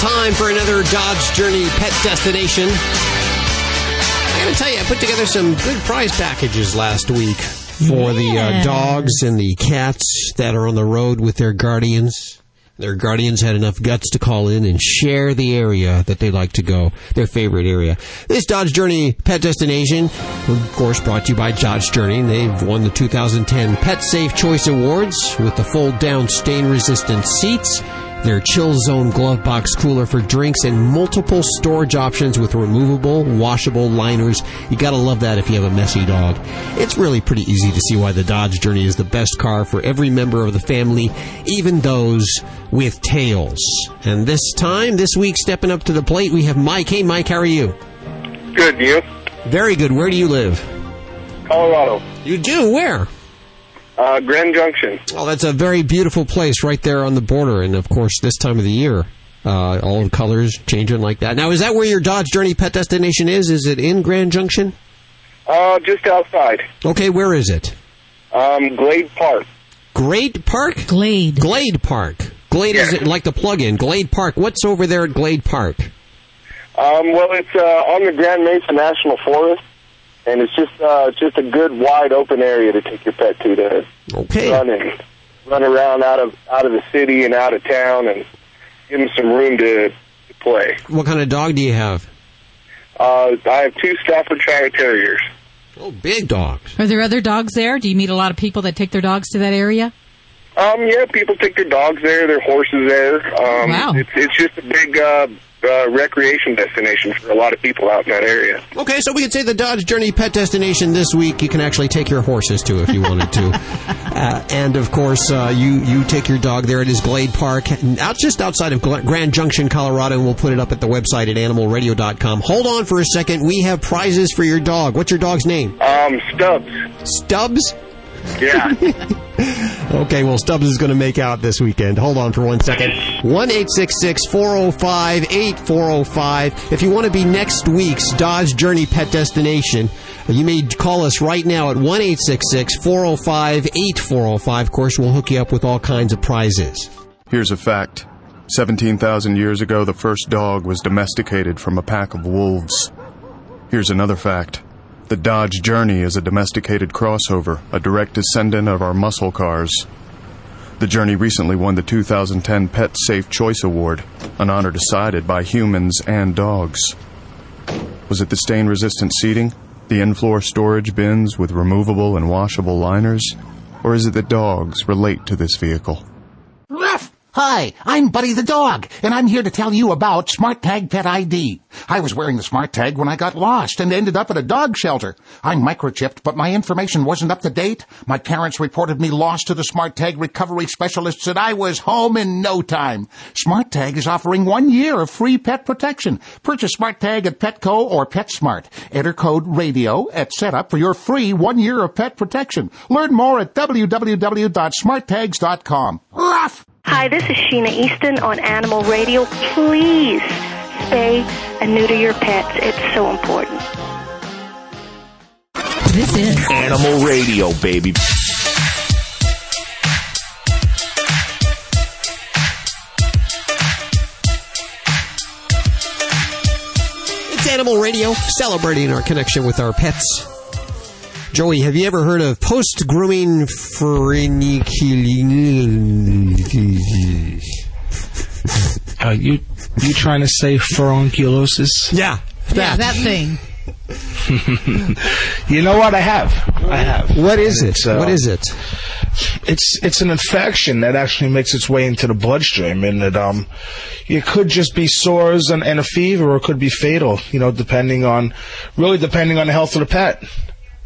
time for another Dodge Journey Pet Destination. I gotta tell you, I put together some good prize packages last week for the uh, dogs and the cats that are on the road with their guardians. Their guardians had enough guts to call in and share the area that they like to go, their favorite area. This Dodge Journey Pet Destination, of course, brought to you by Dodge Journey. They've won the 2010 Pet Safe Choice Awards with the fold down stain resistant seats their chill zone glove box cooler for drinks and multiple storage options with removable, washable liners. You gotta love that if you have a messy dog. It's really pretty easy to see why the Dodge Journey is the best car for every member of the family, even those with tails. And this time, this week, stepping up to the plate, we have Mike. Hey, Mike, how are you? Good, you? Very good. Where do you live? Colorado. You do? Where? Uh, Grand Junction. Oh, that's a very beautiful place right there on the border, and of course, this time of the year, uh, all the colors changing like that. Now, is that where your Dodge Journey pet destination is? Is it in Grand Junction? Uh, just outside. Okay, where is it? Um, Glade Park. Glade Park? Glade. Glade Park. Glade is it like the plug-in. Glade Park. What's over there at Glade Park? Um, well, it's uh, on the Grand Mesa National Forest, and it's just uh, just a good wide open area to take your pet to to okay. run and run around out of out of the city and out of town, and give them some room to, to play. What kind of dog do you have? Uh, I have two Staffordshire Terriers. Oh, big dogs. Are there other dogs there? Do you meet a lot of people that take their dogs to that area? Um, yeah, people take their dogs there, their horses there. Um, Wow. It's it's just a big uh, uh, recreation destination for a lot of people out in that area. Okay, so we could say the Dodge Journey pet destination this week. You can actually take your horses to if you wanted to, uh, and of course, uh, you you take your dog there. It is Glade Park, out just outside of Grand Junction, Colorado, and we'll put it up at the website at animalradio.com. Hold on for a second. We have prizes for your dog. What's your dog's name? Um, Stubbs. Stubbs. Yeah. Okay, well, Stubbs is going to make out this weekend. Hold on for one second. 1 405 8405. If you want to be next week's Dodge Journey Pet Destination, you may call us right now at 1 405 8405. Of course, we'll hook you up with all kinds of prizes. Here's a fact 17,000 years ago, the first dog was domesticated from a pack of wolves. Here's another fact the Dodge Journey is a domesticated crossover, a direct descendant of our muscle cars. The Journey recently won the 2010 Pet Safe Choice Award, an honor decided by humans and dogs. Was it the stain resistant seating, the in floor storage bins with removable and washable liners, or is it that dogs relate to this vehicle? Hi, I'm Buddy the dog, and I'm here to tell you about Smart Tag Pet ID. I was wearing the Smart Tag when I got lost and ended up at a dog shelter. I'm microchipped, but my information wasn't up to date. My parents reported me lost to the Smart Tag recovery specialists, and I was home in no time. Smart Tag is offering one year of free pet protection. Purchase Smart Tag at Petco or PetSmart. Enter code RADIO at setup for your free one year of pet protection. Learn more at www.smarttags.com. Ruff! Hi, this is Sheena Easton on Animal Radio. Please spay and neuter your pets. It's so important. This is Animal Radio, baby. It's Animal Radio, celebrating our connection with our pets. Joey, have you ever heard of post grooming funiculation? Uh, you you trying to say furunculosis? Yeah, yeah, that thing. you know what? I have. I have. What is it? It's, uh, what is it? It's it's an infection that actually makes its way into the bloodstream, and it um, it could just be sores and, and a fever, or it could be fatal. You know, depending on really depending on the health of the pet.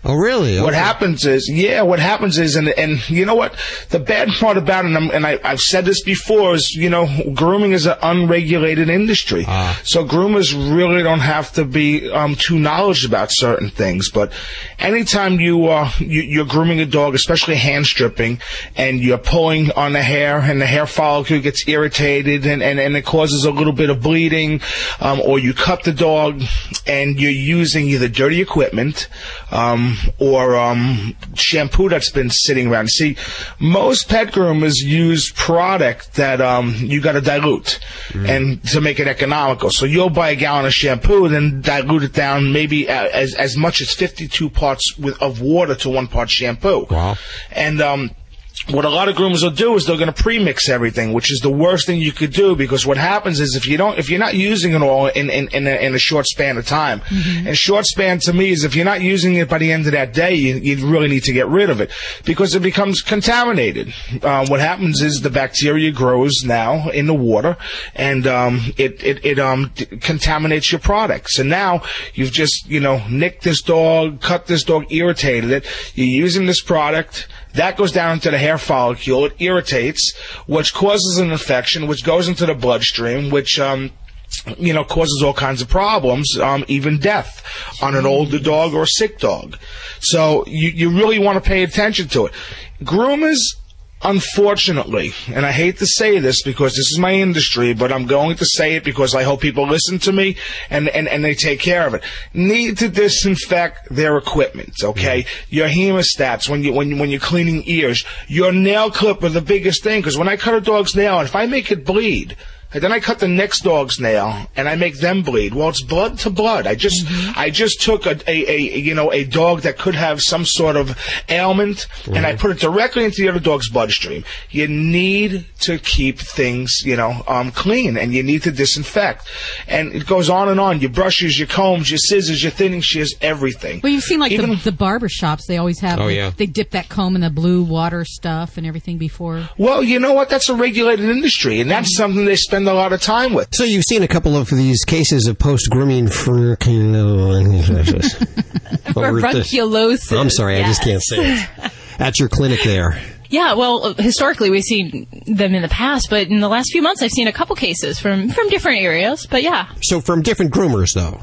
Oh, really? What Okay. happens is, yeah, what happens is, and and you know what, the bad part about it, and, I, I've said this before, is you know, grooming is an unregulated industry, so groomers really don't have to be um, too knowledgeable about certain things. But anytime you uh, you, you're grooming a dog, especially hand stripping, and you're pulling on the hair, and the hair follicle gets irritated, and and, and it causes a little bit of bleeding, um, or you cut the dog, and you're using either dirty equipment. Um, or um, shampoo that's been sitting around. See, most pet groomers use product that um, you got to dilute and to make it economical. So you'll buy a gallon of shampoo, then dilute it down maybe as as much as fifty two parts with, of water to one part shampoo. Wow. And um, what a lot of groomers will do is they're going to pre-mix everything, which is the worst thing you could do because what happens is if you don't, if you're not using it all in in in a, in a short span of time, and short span to me is if you're not using it by the end of that day, you, you really need to get rid of it because it becomes contaminated. Uh, what happens is the bacteria grows now in the water, and um, it it it um d- contaminates your product. So now you've just you know nicked this dog, cut this dog, irritated it. You're using this product. That goes down into the hair follicle. It irritates, which causes an infection, which goes into the bloodstream, which um, you know, causes all kinds of problems, um, even death on an older dog or a sick dog. So you, you really want to pay attention to it. Groomers, unfortunately, and I hate to say this because this is my industry, but I'm going to say it because I hope people listen to me and, and, and they take care of it. Need to disinfect their equipment, okay? Mm-hmm. Your hemostats when you when when you're cleaning ears, your nail clipper, the biggest thing, because when I cut a dog's nail, if I make it bleed, and then I cut the next dog's nail and I make them bleed. Well, it's blood to blood. I just, I just took a, a, a, you know, a dog that could have some sort of ailment and I put it directly into the other dog's bloodstream. You need to keep things, you know, um, clean and you need to disinfect. And it goes on and on. Your brushes, your combs, your scissors, your thinning shears, everything. Well, you've seen like Even- the, the barber shops. They always have. Oh, yeah. They dip that comb in the blue water stuff and everything before. Well, you know what? That's a regulated industry and that's something they spend a lot of time with. So you've seen a couple of these cases of post grooming for Furunculosis. I'm sorry, I just can't say it. At your clinic there. Yeah, well, historically we've seen them in the past, but in the last few months I've seen a couple cases from from different areas. But yeah, So from different groomers, though.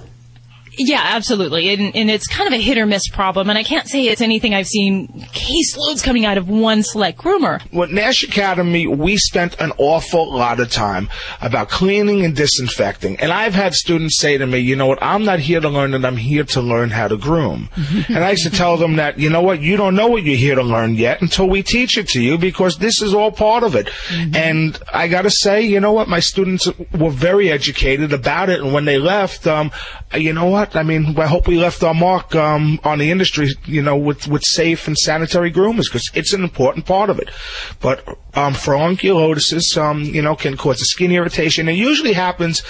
Yeah, absolutely, and, and it's kind of a hit or miss problem. And I can't say it's anything I've seen caseloads coming out of one select groomer. With Nash Academy, we spent an awful lot of time about cleaning and disinfecting. And I've had students say to me, you know what, I'm not here to learn it, I'm here to learn how to groom. and I used to tell them that, you know what, you don't know what you're here to learn yet until we teach it to you because this is all part of it. And I gotta say, you know what, my students were very educated about it. And when they left, um, you know what, I mean, I hope we left our mark, um, on the industry, you know, with, with safe and sanitary groomers because it's an important part of it. But, um, furunculosis, um, you know, can cause a skin irritation. It usually happens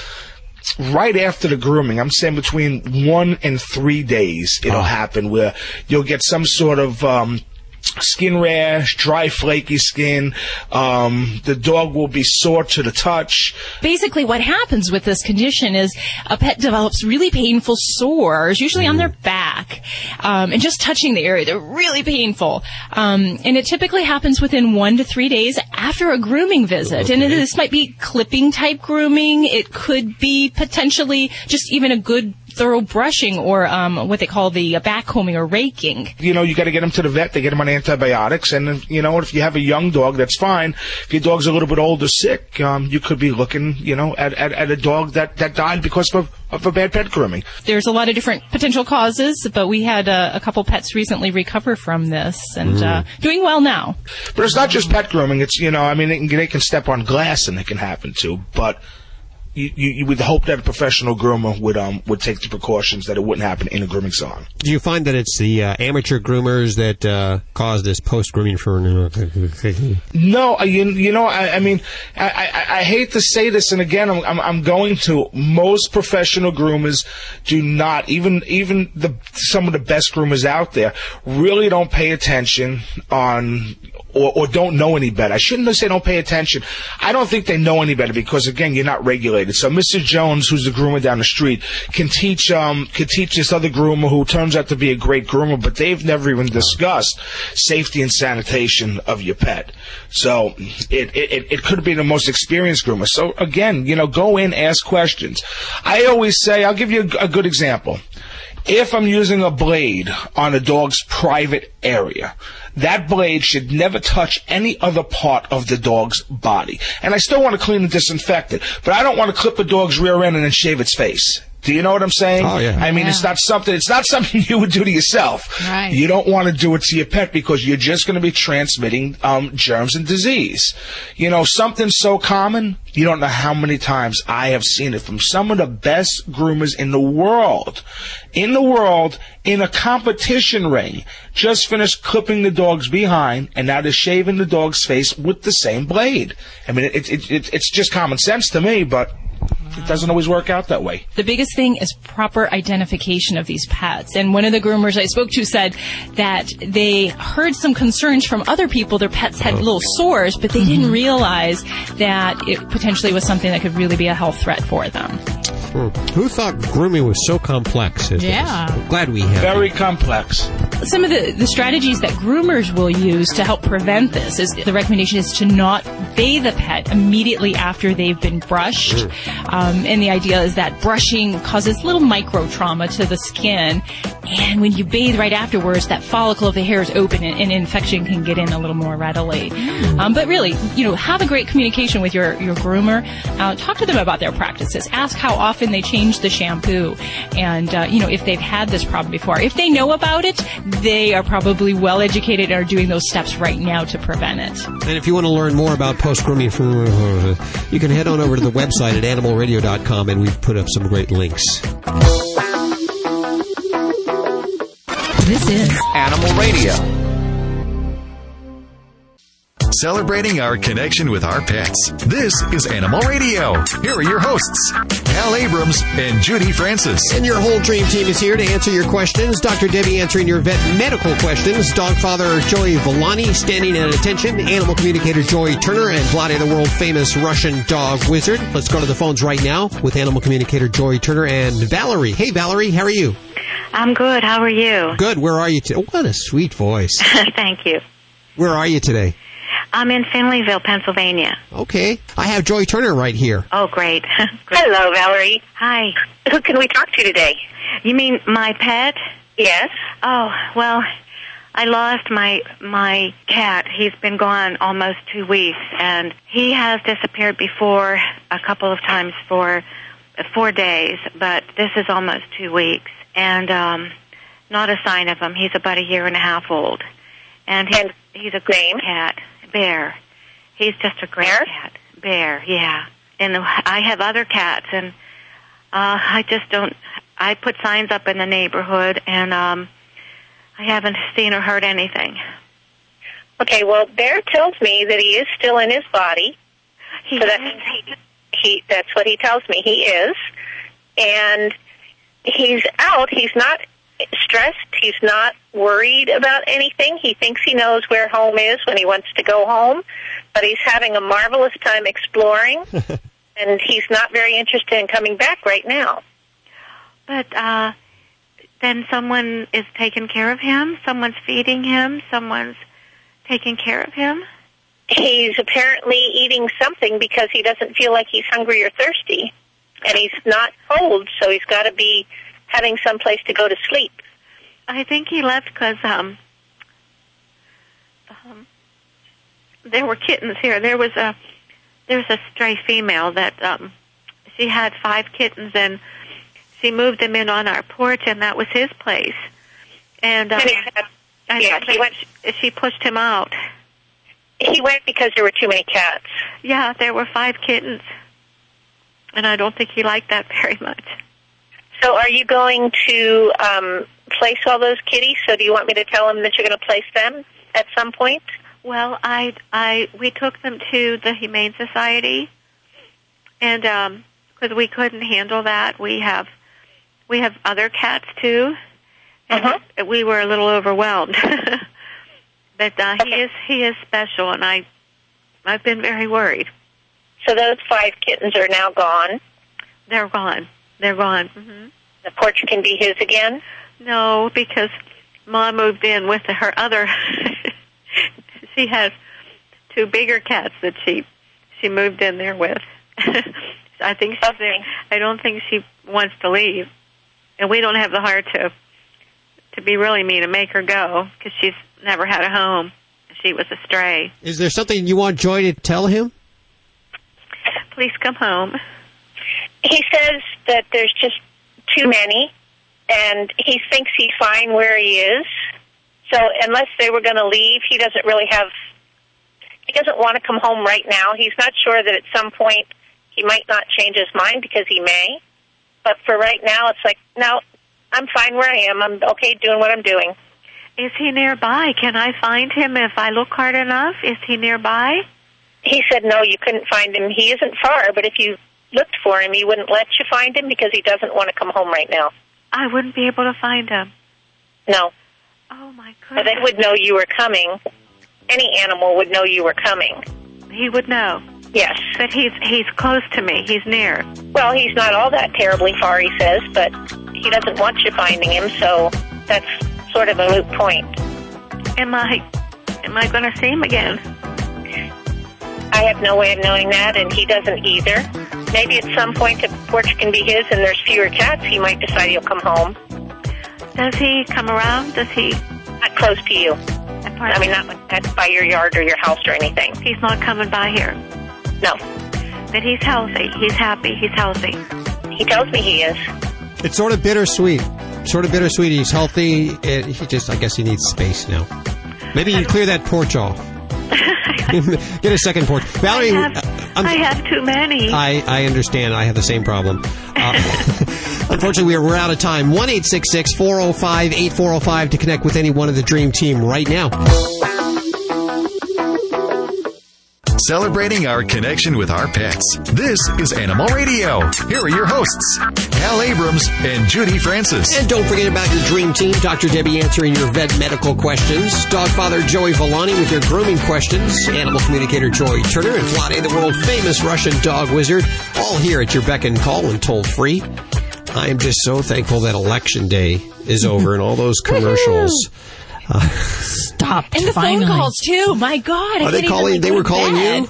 right after the grooming. I'm saying between one and three days it'll happen where you'll get some sort of, um, skin rash, dry flaky skin. Um, the dog will be sore to the touch. Basically, what happens with this condition is a pet develops really painful sores, usually on their back, um, and just touching the area. They're really painful, um, and it typically happens within one to three days after a grooming visit. And this might be clipping type grooming. It could be potentially just even a good thorough brushing or um, what they call the uh, backcombing or raking. You know, you got to get them to the vet. They get them on antibiotics, and you know, if you have a young dog, that's fine. If your dog's a little bit old or sick, um, you could be looking, you know, at, at, at a dog that, that died because of, of a bad pet grooming. There's a lot of different potential causes, but we had uh, a couple pets recently recover from this and uh, doing well now. But it's not just pet grooming. It's you know, I mean, they can, they can step on glass and it can happen too. But you, you, would hope that a professional groomer would um would take the precautions that it wouldn't happen in a grooming salon. Do you find that it's the uh, amateur groomers that uh, cause this post grooming for? No, uh, you, you know, I, I mean, I, I, I hate to say this, and again, I'm, I'm, I'm going to. Most professional groomers do not, even even the some of the best groomers out there, really don't pay attention on or, or don't know any better. I shouldn't say don't pay attention. I don't think they know any better because again, you're not regulated. So Mr. Jones, who's the groomer down the street, can teach um can teach this other groomer who turns out to be a great groomer, but they've never even discussed safety and sanitation of your pet. So it it, it could be the most experienced groomer. So again, you know, go in, ask questions. I always say, I'll give you a, a good example. If I'm using a blade on a dog's private area, that blade should never touch any other part of the dog's body. And I still want to clean and disinfect it, but I don't want to clip a dog's rear end and then shave its face. Do you know what I'm saying? Oh, yeah. I mean, it's not something. It's not something you would do to yourself. Right. You don't want to do it to your pet because you're just going to be transmitting um, germs and disease. You know, something so common. You don't know how many times I have seen it from some of the best groomers in the world. In the world, in a competition ring, just finished clipping the dog's behind, and now they're shaving the dog's face with the same blade. I mean, it, it, it, it's just common sense to me, but it doesn't always work out that way. The biggest thing is proper identification of these pets. And one of the groomers I spoke to said that they heard some concerns from other people. Their pets had little sores, but they didn't realize that it potentially was something that could really be a health threat for them. Hmm. Who thought grooming was so complex? as it Yeah. is? Glad we have. Very complex. Some of the, the strategies that groomers will use to help prevent this is the recommendation is to not bathe a pet immediately after they've been brushed. Um, and the idea is that brushing causes little micro trauma to the skin. And when you bathe right afterwards, that follicle of the hair is open and, and infection can get in a little more readily. Um, but really, you know, have a great communication with your, your groomer. Uh, talk to them about their practices. Ask how often they change the shampoo. And, uh, you know, if they've had this problem before. If they know about it, they are probably well educated and are doing those steps right now to prevent it. And if you want to learn more about post grooming, you can head on over to the website at animalradio.com and we've put up some great links. This is Animal Radio. Celebrating our connection with our pets. This is Animal Radio. Here are your hosts, Hal Abrams and Judy Francis. And your whole dream team is here to answer your questions. Dr. Debbie answering your vet medical questions. Dog father Joey Villani standing at attention. Animal communicator Joy Turner and Vlade, the world famous Russian dog wizard. Let's go to the phones right now with animal communicator Joy Turner and Valerie. Hey, Valerie, how are you? I'm good. How are you? Good. Where are you today? What a sweet voice. Thank you. Where are you today? I'm in Finleyville, Pennsylvania. Okay. I have Joy Turner right here. Oh, great. Hello, Valerie. Hi. Who can we talk to today? You mean my pet? Yes. Oh, well, I lost my my cat. He's been gone almost 2 weeks and he has disappeared before a couple of times for 4 days, but this is almost 2 weeks and um not a sign of him. He's about a year and a half old. And he, he's a great cat. Bear. He's just a great cat. Bear, yeah. And I have other cats and uh I just don't I put signs up in the neighborhood and um I haven't seen or heard anything. Okay, well, Bear tells me that he is still in his body. He so that means he, he, that's what he tells me he is. And he's out. He's not stressed. He's not worried about anything. He thinks he knows where home is when he wants to go home, but he's having a marvelous time exploring. and he's not very interested in coming back right now. But uh then someone is taking care of him, someone's feeding him, someone's taking care of him. He's apparently eating something because he doesn't feel like he's hungry or thirsty. And he's not cold, so he's got to be having some place to go to sleep. I think he left because um, um, there were kittens here. There was a there's a stray female that um, she had five kittens and she moved them in on our porch, and that was his place. And, um, I yeah, he went. she, she pushed him out. He went because there were too many cats. Yeah, there were five kittens, and I don't think he liked that very much. So, are you going to um, place all those kitties? So, do you want me to tell them that you're going to place them at some point? Well, I, I, we took them to the Humane Society, and um, because we couldn't handle that, we have, we have other cats too, and we were a little overwhelmed. but uh, he is, he is special, and I, I've been very worried. So, those five kittens are now gone. They're gone. They're gone. hmm The porch can be his again. No, because Mom moved in with her other. she has two bigger cats that she she moved in there with. I think she's there. I don't think she wants to leave, and we don't have the heart to to be really mean and make her go because she's never had a home. She was a stray. Is there something you want Joy to tell him? Please come home. He says that there's just too many, and he thinks he's fine where he is. So unless they were going to leave, he doesn't really have. He doesn't want to come home right now. He's not sure that at some point he might not change his mind because he may. But for right now, it's like no, I'm fine where I am. I'm okay doing what I'm doing. Is he nearby? Can I find him if I look hard enough? Is he nearby? He said no, you couldn't find him. He isn't far, but if you looked for him, he wouldn't let you find him because he doesn't want to come home right now. I wouldn't be able to find him. No. Oh my But they would know you were coming. Any animal would know you were coming. He would know. Yes. But he's he's close to me. He's near. Well, he's not all that terribly far, he says, but he doesn't want you finding him, so that's sort of a moot point. Am I am I going to see him again? I have no way of knowing that, and he doesn't either. Maybe at some point the porch can be his and there's fewer cats, he might decide he'll come home. Does he come around? Does he? Not close to you. I mean, not that's by your yard or your house or anything. He's not coming by here. No. But he's healthy. He's happy. He's healthy. He tells me he is. It's sort of bittersweet. Sort of bittersweet. He's healthy. And he just, I guess, he needs space now. Maybe you can clear that porch off. Get a second porch, Valerie. I have, uh, I have too many. I, I understand. I have the same problem. Uh, unfortunately, we are, we're out of time. 1 405 8405 to connect with any one of the Dream Team right now. Celebrating our connection with our pets. This is Animal Radio. Here are your hosts, Hal Abrams and Judy Francis. And don't forget about your Dream Team. Dr. Debbie answering your vet medical questions. Dog father Joey Villani with your grooming questions. Animal communicator Joy Turner and Vlade, the world famous Russian dog wizard. All here at your beck and call and toll free. I am just so thankful that election day is over and all those commercials. Uh, Stop. And the finally. phone calls too. My God, I Are they can't even, calling- they were calling bed. you?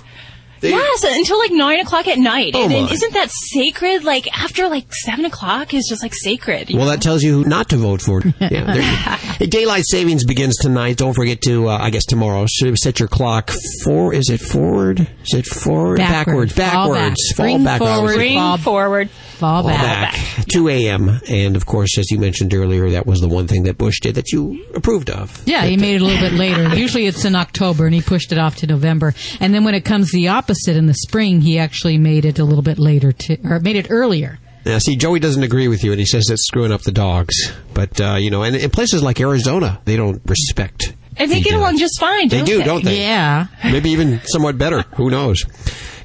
They- yes, until like nine o'clock at night. Oh, and then my. isn't that sacred? Like after like seven o'clock is just like sacred. Well, know? that tells you who not to vote for. Yeah, Hey, daylight savings begins tonight. Don't forget to, uh, I guess tomorrow, so set your clock for, is it forward? Is it forward? Backwards. Fall Backwards. back. Fall Bring backwards. forward. bring Fall- forward. Fall Fall back. back. 2 a.m. And of course, as you mentioned earlier, that was the one thing that Bush did that you approved of. Yeah, he made it a little bit later. Usually it's in October, and he pushed it off to November. And then when it comes to the opposite in the spring, he actually made it a little bit later, to, or made it earlier. Now, see, Joey doesn't agree with you, and he says it's screwing up the dogs. But, uh, you know, and in places like Arizona, they don't respect. And they get along just fine. They don't do, don't they? Yeah. Maybe even somewhat better. Who knows?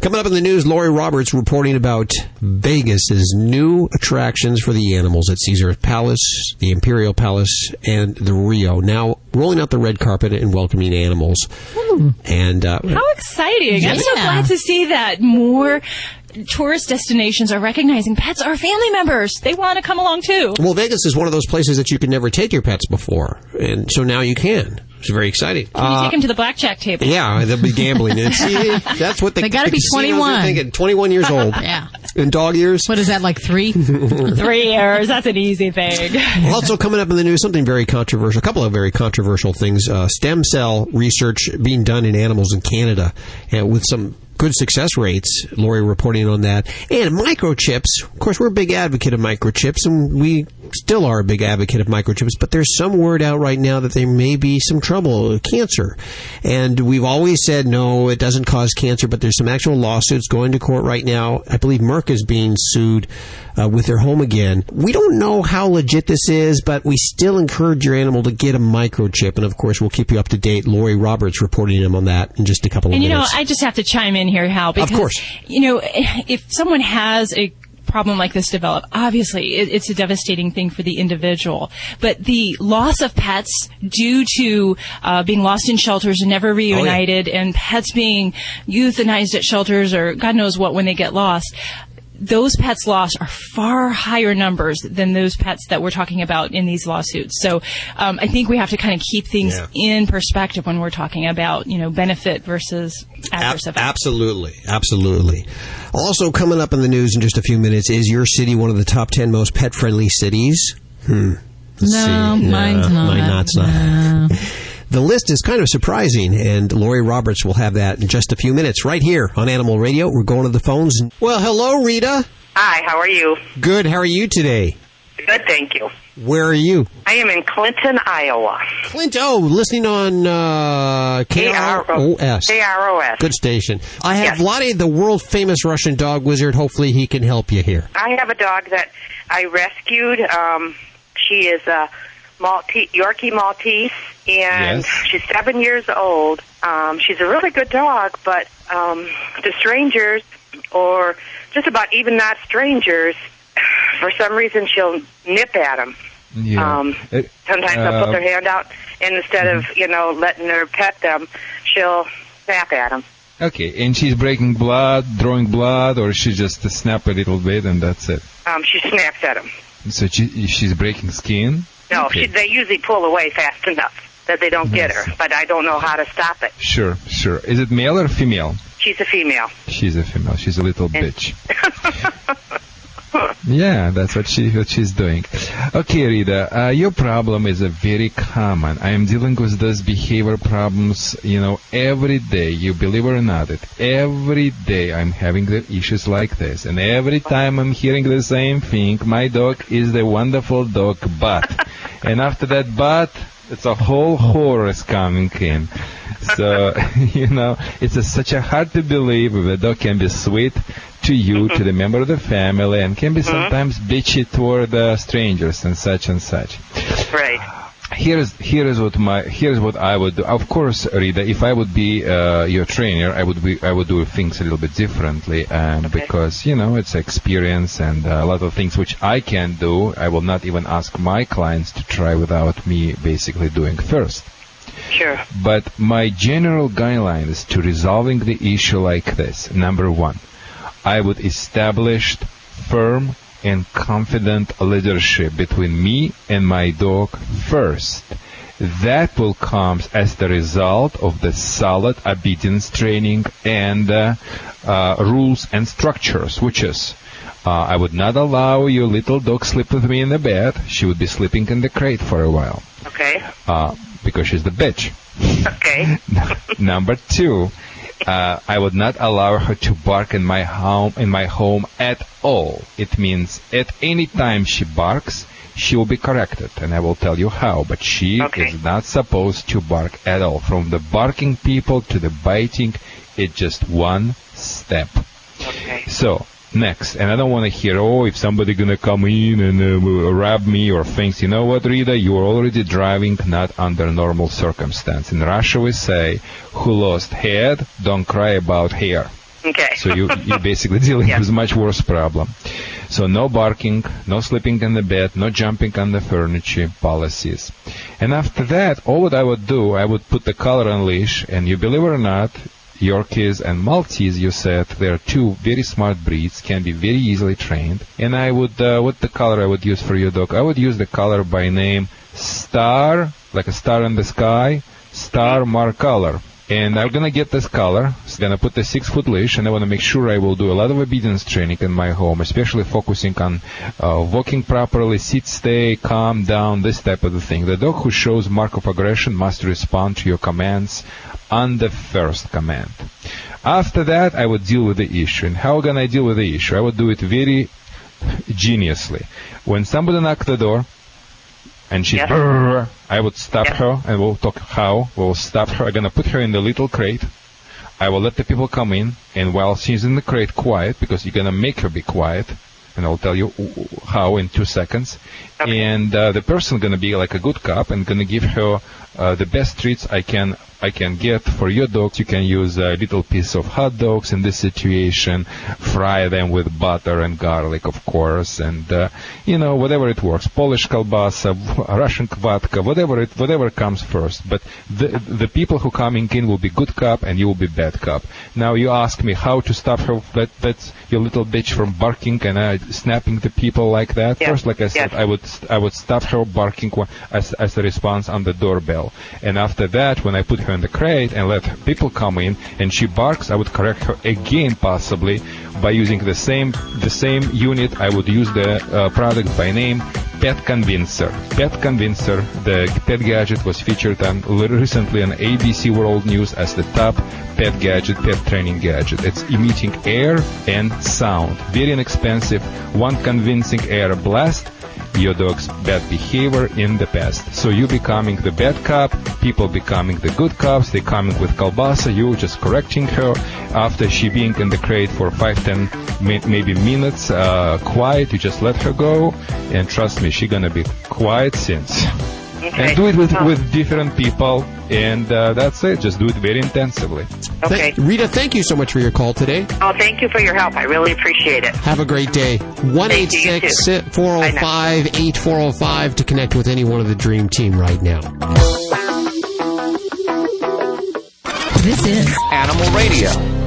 Coming up in the news, Lori Roberts reporting about Vegas's new attractions for the animals at Caesar's Palace, the Imperial Palace, and the Rio. Now rolling out the red carpet and welcoming animals. And uh, How exciting! I'm so glad to see that more tourist destinations are recognizing pets are family members. They want to come along too. well, Vegas is one of those places that you could never take your pets before, and so now you can. It's very exciting. Can you take him to the blackjack table? Yeah, they'll be gambling. And see, that's what the, They gotta the be casinos are 21. Thinking. 21 years old. Yeah. In dog years. What is that, like three? Three years. That's an easy thing. also coming up in the news, something very controversial. A couple of very controversial things. Uh, stem cell research being done in animals in Canada, and with some good success rates. Lori reporting on that. And microchips. Of course, we're a big advocate of microchips, and we still are a big advocate of microchips. But there's some word out right now that there may be some trouble, cancer. And we've always said no, it doesn't cause cancer. But there's some actual lawsuits going to court right now. I believe Merck is being sued uh, with their home again. We don't know how legit this is, but we still encourage your animal to get a microchip. And of course, we'll keep you up to date. Lori Roberts reporting him on that in just a couple of minutes. And you know. I just have to chime in here, Hal, because course. you know, if someone has a problem like this develop, obviously it, it's a devastating thing for the individual. But the loss of pets due to uh, being lost in shelters and never reunited, and pets being euthanized at shelters or God knows what when they get lost. Those pets lost are far higher numbers than those pets that we're talking about in these lawsuits. So um, I think we have to kind of keep things Yeah. in perspective when we're talking about you know benefit versus adverse Ab- effect. absolutely, absolutely. Also, coming up in the news in just a few minutes is your city one of the top ten most pet friendly cities? Hmm. Let's No, see. mine's not. Mine not's not. The list is kind of surprising, and Lori Roberts will have that in just a few minutes right here on Animal Radio. We're going to the phones. Well, hello, Rita. Hi, how are you? Good. How are you today? Good, thank you. Where are you? I am in Clinton, Iowa. Clinton, Oh, listening on uh, KROS. KROS. Good station. I have Yes. Vlade, the world famous Russian dog wizard. Hopefully, he can help you here. I have a dog that I rescued. Um, she is a Maltese, Yorkie Maltese, and Yes. she's seven years old. Um, she's a really good dog, but um, to strangers, or just about even not strangers, for some reason she'll nip at them. Yeah. Um, It- Sometimes they'll uh, put their hand out, and instead of you know letting her pet them, she'll snap at them. Okay, and she's breaking blood, drawing blood, or she just snap a little bit and that's it. Um, she snaps at him. So she, she's breaking skin. No, Okay. she, they usually pull away fast enough that they don't get her, but I don't know how to stop it. Sure, sure. Is it male or female? She's a female. She's a female. She's a little bitch. Yeah, that's what she what she's doing. Okay, Rita, uh, your problem is a very common. I am dealing with those behavior problems, you know, every day. You believe it or not, it every day I'm having the issues like this, and every time I'm hearing the same thing. My dog is the wonderful dog, but, and after that, but it's a whole chorus coming in. So, you know, it's a, such a hard to believe a dog can be sweet to you, to the member of the family, and can be sometimes bitchy toward uh, strangers and such and such. Right. Here's here's what my here's what I would do. Of course, Rita, if I would be uh, your trainer, I would be I would do things a little bit differently, um, because you know it's experience and uh, a lot of things which I can do. I will not even ask my clients to try without me basically doing first. Sure. But my general guideline is to resolving the issue like this. Number one, I would establish firm and confident leadership between me and my dog first. That will come as the result of the solid obedience training and uh, uh, rules and structures, which is uh, I would not allow your little dog sleep with me in the bed. She would be sleeping in the crate for a while Okay. uh, because she's the bitch. Okay. Number two, uh, I would not allow her to bark in my home in my home at all. It means at any time she barks, she will be corrected, and I will tell you how. But she is not supposed to bark at all. From the barking people to the biting, it's just one step. Okay. So next, and I don't want to hear, oh, if somebody gonna come in and uh, rob me or things. You know what, Rita? You are already driving not under normal circumstance. In Russia, we say, "Who lost head, don't cry about hair." Okay. So you you're basically dealing with much worse problem. So no barking, no sleeping in the bed, no jumping on the furniture policies. And after that, all what I would do, I would put the collar on leash, and you believe it or not, Yorkies and Maltese, you said, they're two very smart breeds, can be very easily trained. And I would, uh, what the color I would use for your dog? I would use the color by name Star, like a star in the sky, Star Mark color. And I'm gonna get this color. It's gonna put the six foot leash, and I wanna make sure I will do a lot of obedience training in my home, especially focusing on uh, walking properly, sit, stay, calm down, this type of the thing. The dog who shows mark of aggression must respond to your commands on the first command. After that, I would deal with the issue. And how can I deal with the issue? I would do it very geniusly. When somebody knocked the door, and she's "Brrr," I would stop her and we'll talk how we'll stop her. I'm gonna put her in the little crate. I will let the people come in, and while she's in the crate, quiet because you're gonna make her be quiet, and I'll tell you how in two seconds. And uh, the person gonna be like a good cop and gonna give her uh, the best treats I can I can get for your dogs. You can use a little piece of hot dogs in this situation, fry them with butter and garlic, of course, and uh, you know whatever it works. Polish kalbasa, Russian vodka, whatever it whatever comes first. But the the people who coming in will be good cop and you will be bad cop. Now you ask me how to stop her that that's your little bitch from barking and uh, snapping the people like that. First, like I said, I would I would stop her barking as as a response on the doorbell, and after that, when I put her in the crate and let people come in and she barks, I would correct her again possibly by using the same the same unit. I would use the uh, product by name Pet Convincer. Pet Convincer, the pet gadget was featured on recently on ABC World News as the top pet gadget, pet training gadget. It's emitting air and sound. Very inexpensive. One convincing air blast your dog's bad behavior in the past. So you becoming the bad cop, people becoming the good cops, they coming with kalbasa, you just correcting her after she being in the crate for five, ten, may- maybe minutes, uh, quiet, you just let her go, and trust me, she gonna be quiet since. And do it with, with different people, and uh, that's it. Just do it very intensively. Okay. Rita, thank you so much for your call today. Oh, thank you for your help. I really appreciate it. Have a great day. 1 Thank you, you too. 405 8405 to connect with any one of the Dream Team right now. This is Animal Radio.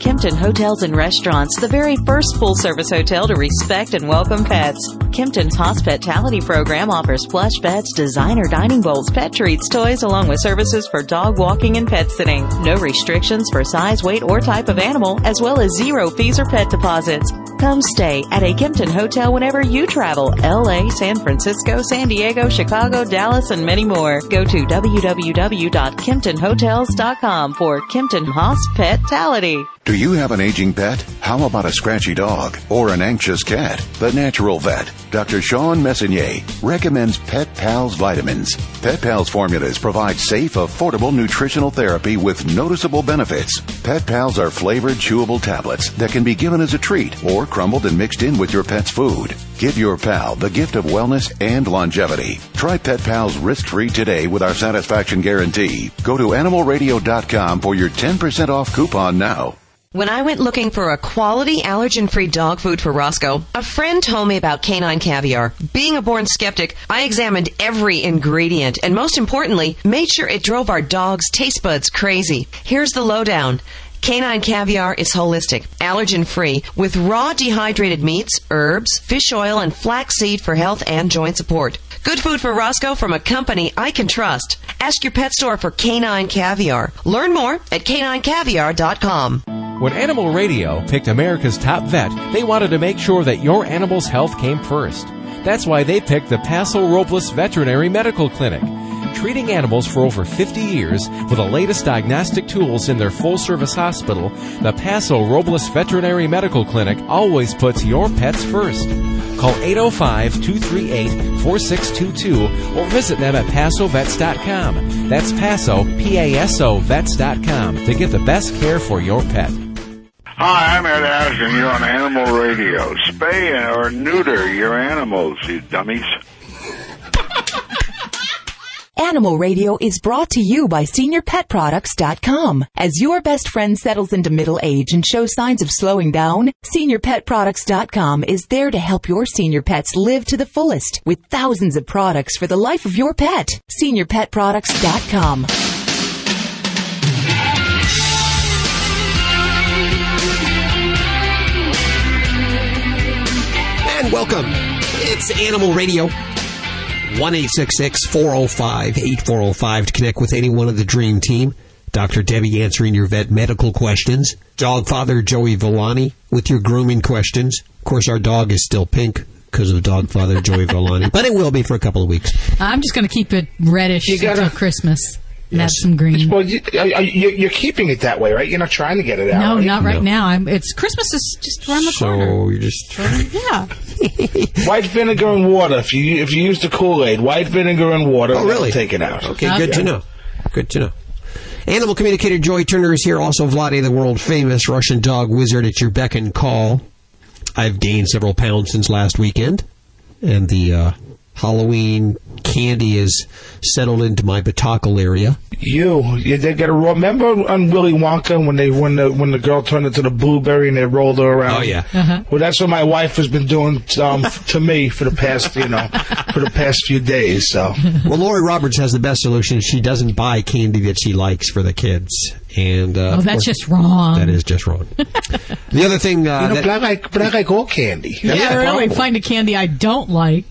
Kimpton Hotels and Restaurants, the very first full service hotel to respect and welcome pets. Kimpton's hospitality program offers plush beds, designer dining bowls, pet treats, toys, along with services for dog walking and pet sitting. No restrictions for size, weight, or type of animal, as well as zero fees or pet deposits. Come stay at a Kimpton hotel whenever you travel. LA, San Francisco, San Diego, Chicago, Dallas, and many more. Go to www.kimptonhotels.com for Kimpton Hospitality. Do you have an aging pet? How about a scratchy dog or an anxious cat? The Natural Vet, Dr. Shawn Messonnier, recommends Pet Pals vitamins. Pet Pals formulas provide safe, affordable nutritional therapy with noticeable benefits. Pet Pals are flavored, chewable tablets that can be given as a treat or crumbled and mixed in with your pet's food. Give your pal the gift of wellness and longevity. Try Pet Pals risk-free today with our satisfaction guarantee. Go to animalradio.com for your 10% off coupon now. When I went looking for a quality allergen-free dog food for Roscoe, a friend told me about canine caviar. Being a born skeptic, I examined every ingredient and most importantly, made sure it drove our dog's taste buds crazy. Here's the lowdown. Canine caviar is holistic, allergen free, with raw dehydrated meats, herbs, fish oil, and flaxseed for health and joint support. Good food for Roscoe from a company I can trust. Ask your pet store for canine caviar. Learn more at caninecaviar.com. When Animal Radio picked America's top vet, they wanted to make sure that your animal's health came first. That's why they picked the Paso Robles Veterinary Medical Clinic. Treating animals for over 50 years with the latest diagnostic tools in their full service hospital, the Paso Robles Veterinary Medical Clinic always puts your pets first. Call 805-238-4622 or visit them at PasoVets.com. That's Paso, P-A-S-O, Vets.com to get the best care for your pet. Hi, I'm Ed Asner. You're on Animal Radio. Spay or neuter your animals, you dummies. Animal Radio is brought to you by SeniorPetProducts.com. As your best friend settles into middle age and shows signs of slowing down, SeniorPetProducts.com is there to help your senior pets live to the fullest with thousands of products for the life of your pet. SeniorPetProducts.com. And welcome. It's Animal Radio. 1 405 8405 to connect with any one of the Dream Team. Dr. Debbie answering your vet medical questions. Dog father Joey Villani with your grooming questions. Of course, our dog is still pink because of dog father Joey Villani, but it will be for a couple of weeks. I'm just going to keep it reddish gotta- until Christmas. And Yes. add some green. Well, you, are, are you, you're keeping it that way, right? You're not trying to get it out. No, right? not right now. I'm. It's Christmas is just around the corner. So you're just Yeah. White vinegar and water. If you if you use the Kool Aid, white vinegar and water. Oh, really? Take it out. Okay, good to know. Good to know. Animal communicator Joy Turner is here. Also, Vlade, the world famous Russian dog wizard, at your beck and call. I've gained several pounds since last weekend, and the uh, Halloween candy is settled into my batacle area. You, you they got to remember on Willy Wonka when they when the when the girl turned into the blueberry and they rolled her around. Oh, yeah. Uh-huh. Well, that's what my wife has been doing um, to me for the past you know for the past few days. So Well, Lori Roberts has the best solution. She doesn't buy candy that she likes for the kids, and uh, Oh, that's course- just wrong. That is just wrong. the other thing, uh, you know, that- but I like but I like all candy. That's yeah, really. Find a candy I don't like.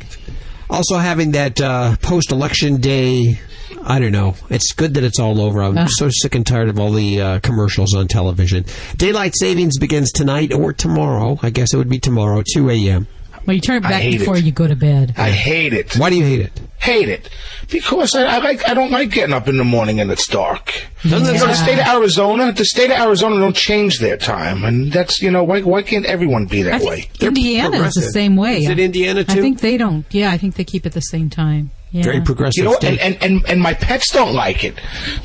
Also, having that uh, post-election day, I don't know. It's good that it's all over. I'm Ah. so sick and tired of all the uh, commercials on television. Daylight savings begins tonight or tomorrow. I guess it would be tomorrow, 2 a.m. Well, you turn it back before it. you go to bed. I hate it. Why do you hate it? Hate it because I, I like I don't like getting up in the morning and it's dark. Doesn't You the state of Arizona, the state of Arizona don't change their time, and that's you know why why can't everyone be that I way? Indiana is the same way. Is it Indiana, too? I think they don't. Yeah, I think they keep it the same time. Yeah. Very progressive You know, and, and, and, and my pets don't like it.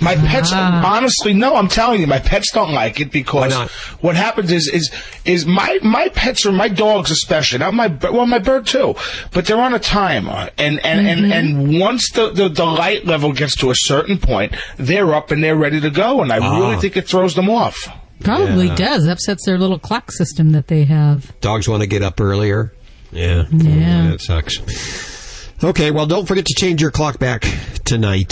My pets, Ah. honestly, no, I'm telling you, my pets don't like it because what happens is, is, is my, my pets or my dogs especially, not my, bir- well, my bird too, but they're on a timer. And, and, and, and once the, the, the light level gets to a certain point, they're up and they're ready to go. And I Ah. really think it throws them off. Probably Yeah. does. Upsets their little clock system that they have. Dogs want to get up earlier. Yeah. Yeah. That sucks. Okay, well, don't forget to change your clock back tonight.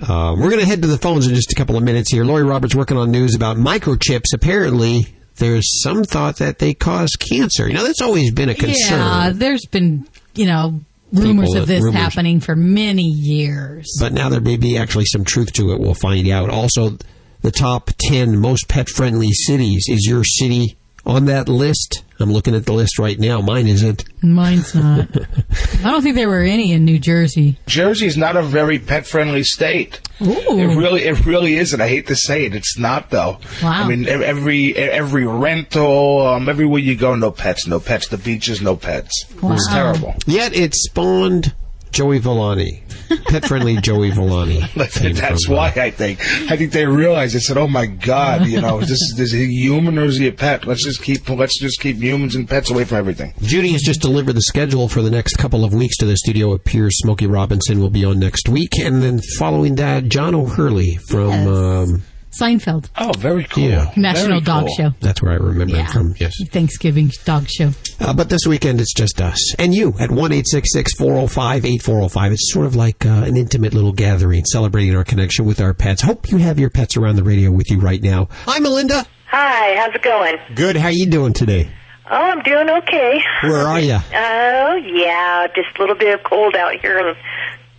Uh, we're going to head to the phones in just a couple of minutes here. Lori Roberts working on news about microchips. Apparently, there's some thought that they cause cancer. Now, that's always been a concern. Yeah, there's been, you know, rumors People- of this rumors. happening for many years. But now there may be actually some truth to it. We'll find out. Also, the top 10 most pet friendly cities. Is your city on that list? I'm looking at the list right now. Mine isn't. Mine's not. I don't think there were any in New Jersey. Jersey is not a very pet friendly state. Ooh. It really, it really isn't. I hate to say it, it's not though. Wow. I mean, every every rental, um, everywhere you go, no pets, no pets. The beaches, no pets. Wow. It's terrible. Yet it spawned Joey Villani. Pet friendly Joey Villani. That's uh, why I think. I think they realized. They said, "Oh my God, you know, is this is this a human or is he a pet? Let's just keep let's just keep humans and pets away from everything." Judy has just delivered the schedule for the next couple of weeks to the studio. It appears Smokey Robinson will be on next week, and then following that, John O'Hurley from Yes. um, Seinfeld. Oh, very cool. Yeah. National Dog Show. That's where I remember him Yeah. from. Yes. Thanksgiving dog show. Uh, but this weekend it's just us and you at one eight six six four zero five eight four zero five. It's sort of like uh, an intimate little gathering, celebrating our connection with our pets. Hope you have your pets around the radio with you right now. Hi, Melinda. Hi, how's it going? Good. How are you doing today? Oh, I'm doing okay. Where are you? Oh, yeah, just a little bit of cold out here in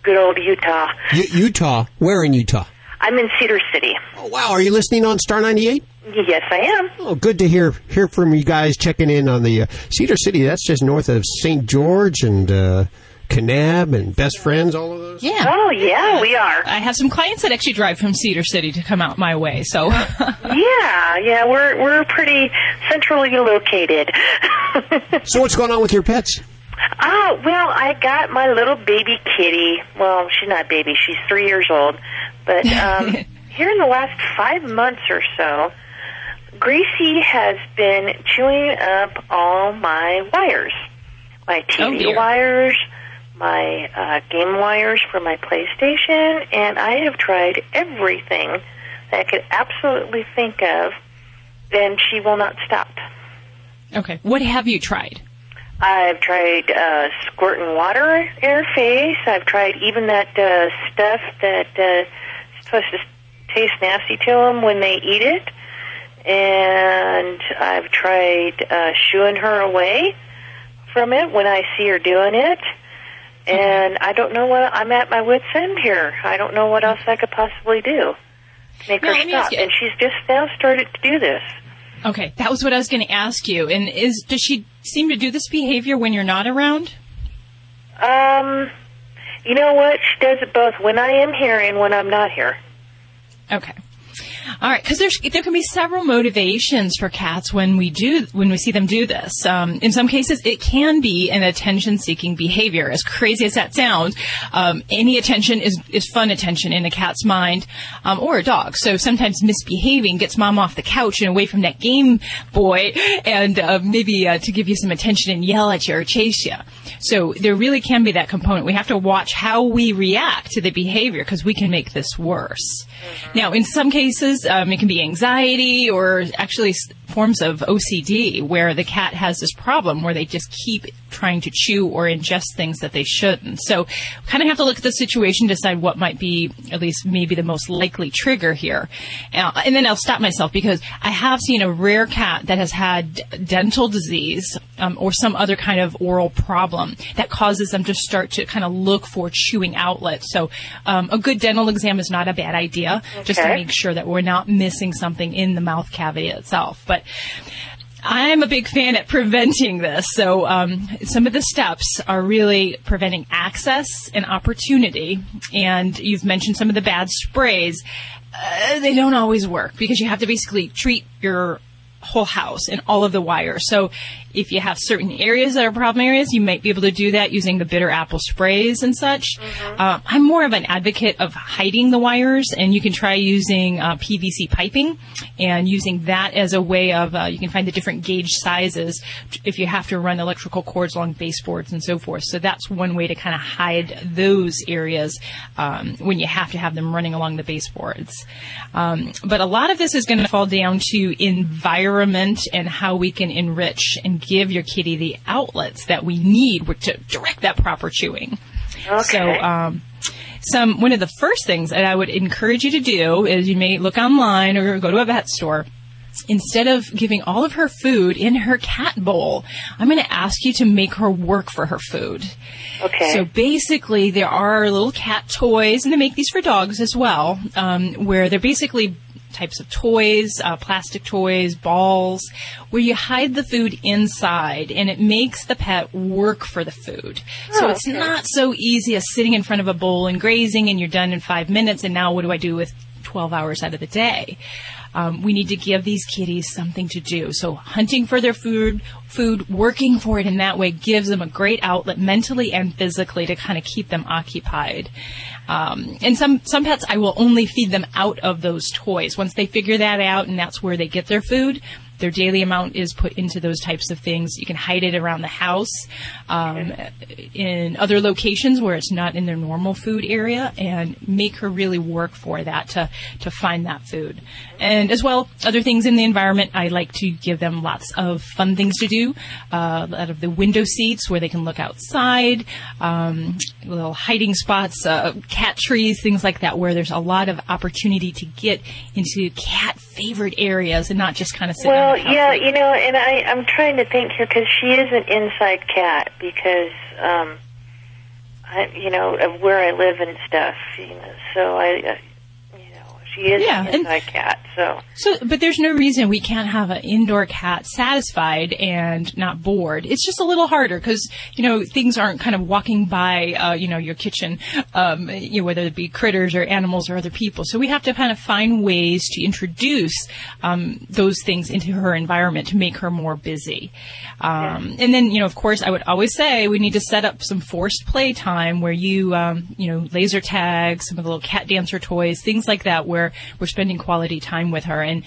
good old Utah. U- Utah. Where in Utah? I'm in Cedar City. Oh, wow. Are you listening on Star ninety eight? Yes, I am. Oh, good to hear hear from you guys checking in on the uh, Cedar City. That's just north of St. George and uh, Kanab and Best Friends. All of those. Yeah. Oh, yeah, we are. I have some clients that actually drive from Cedar City to come out my way. So, Yeah, yeah, we're we're pretty centrally located. So what's going on with your pets? Oh, well, I got my little baby kitty. Well, she's not baby, she's three years old. But um, here in the last five months or so, Gracie has been chewing up all my wires. My Oh, TV dear. wires, my uh, game wires for my PlayStation, and I have tried everything that I could absolutely think of, and she will not stop. okay. What have you tried? I've tried uh, squirting water in her face. I've tried even that uh, stuff that uh, supposed to taste nasty to them when they eat it. And I've tried uh, shooing her away from it when I see her doing it. And I don't know what I'm at my wits' end here. I don't know what else I could possibly do to make Now, her stop. And she's just now started to do this. Okay, that was what I was going to ask you. And is does she seem to do this behavior when you're not around? Um, you know what? She does it both when I am here and when I'm not here. Okay. All right, because there's there can be several motivations for cats when we do when we see them do this. Um, in some cases, it can be an attention-seeking behavior. As crazy as that sounds, um, any attention is is fun attention in a cat's mind, um, or a dog. So sometimes misbehaving gets mom off the couch and away from that Game Boy, and uh, maybe uh, to give you some attention and yell at you or chase you. So there really can be that component. We have to watch how we react to the behavior because we can make this worse. Now, in some cases, um, it can be anxiety or actually forms of OCD where the cat has this problem where they just keep trying to chew or ingest things that they shouldn't. So, kind of have to look at the situation, decide what might be at least maybe the most likely trigger here. Uh, and then I'll stop myself because I have seen a rare cat that has had dental disease um, or some other kind of oral problem that causes them to start to kind of look for chewing outlets. So, um, a good dental exam is not a bad idea, just to make sure that we're not missing something in the mouth cavity itself. But I'm a big fan at preventing this. So um, some of the steps are really preventing access and opportunity. And you've mentioned some of the bad sprays. Uh, they don't always work because you have to basically treat your whole house and all of the wires. So if you have certain areas that are problem areas, you might be able to do that using the bitter apple sprays and such. Uh, I'm more of an advocate of hiding the wires, and you can try using uh, PVC piping and using that as a way of uh, you can find the different gauge sizes if you have to run electrical cords along baseboards and so forth. So that's one way to kind of hide those areas um, when you have to have them running along the baseboards. Um, but a lot of this is going to fall down to environment and how we can enrich and give your kitty the outlets that we need to direct that proper chewing. Okay. So, um, some one of the first things that I would encourage you to do is you may look online or go to a vet store instead of giving all of her food in her cat bowl, I'm going to ask you to make her work for her food. Okay. So basically, there are little cat toys, and they make these for dogs as well, um, where they're basically types of toys, uh, plastic toys, balls, where you hide the food inside and it makes the pet work for the food. so Oh, it's okay. not so easy as sitting in front of a bowl and grazing and you're done in five minutes and now what do I do with 12 hours out of the day? Um, we need to give these kitties something to do. So hunting for their food, food, working for it in that way gives them a great outlet mentally and physically to kind of keep them occupied. Um, and some some pets, I will only feed them out of those toys. Once they figure that out, and that's where they get their food. Their daily amount is put into those types of things. You can hide it around the house, um, in other locations where it's not in their normal food area, and make her really work for that to to find that food. And as well, other things in the environment. I like to give them lots of fun things to do. Uh, out of the window seats where they can look outside, um, little hiding spots, uh, cat trees, things like that, where there's a lot of opportunity to get into cat favorite areas and not just kind of sit. Well, yeah, you know, and I, I'm trying to think here because she is an inside cat because, um, I, you know, of where I live and stuff. You know, so I, uh, she is Yeah, an and- inside cat. So So, but there's no reason we can't have an indoor cat satisfied and not bored. It's just a little harder because you know things aren't kind of walking by, uh, you know, your kitchen, um, you know, whether it be critters or animals or other people. So we have to kind of find ways to introduce um, those things into her environment to make her more busy. Um, And then, you know, of course, I would always say we need to set up some forced play time where you, um, you know, laser tag, some of the little cat dancer toys, things like that, where we're spending quality time with her and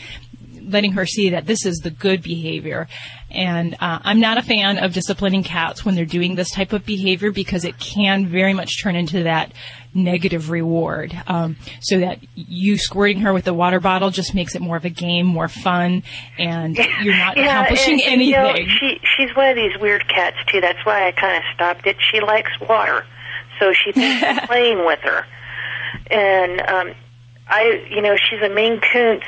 letting her see that this is the good behavior. And uh, I'm not a fan of disciplining cats when they're doing this type of behavior because it can very much turn into that negative reward. Um, so that you squirting her with the water bottle just makes it more of a game, more fun, and you're not yeah, accomplishing and, and, you know, she she's one of these weird cats too. That's why I kind of stopped it. She likes water, so she thinks I'm playing with her, and um, I, you know, she's a Maine Coons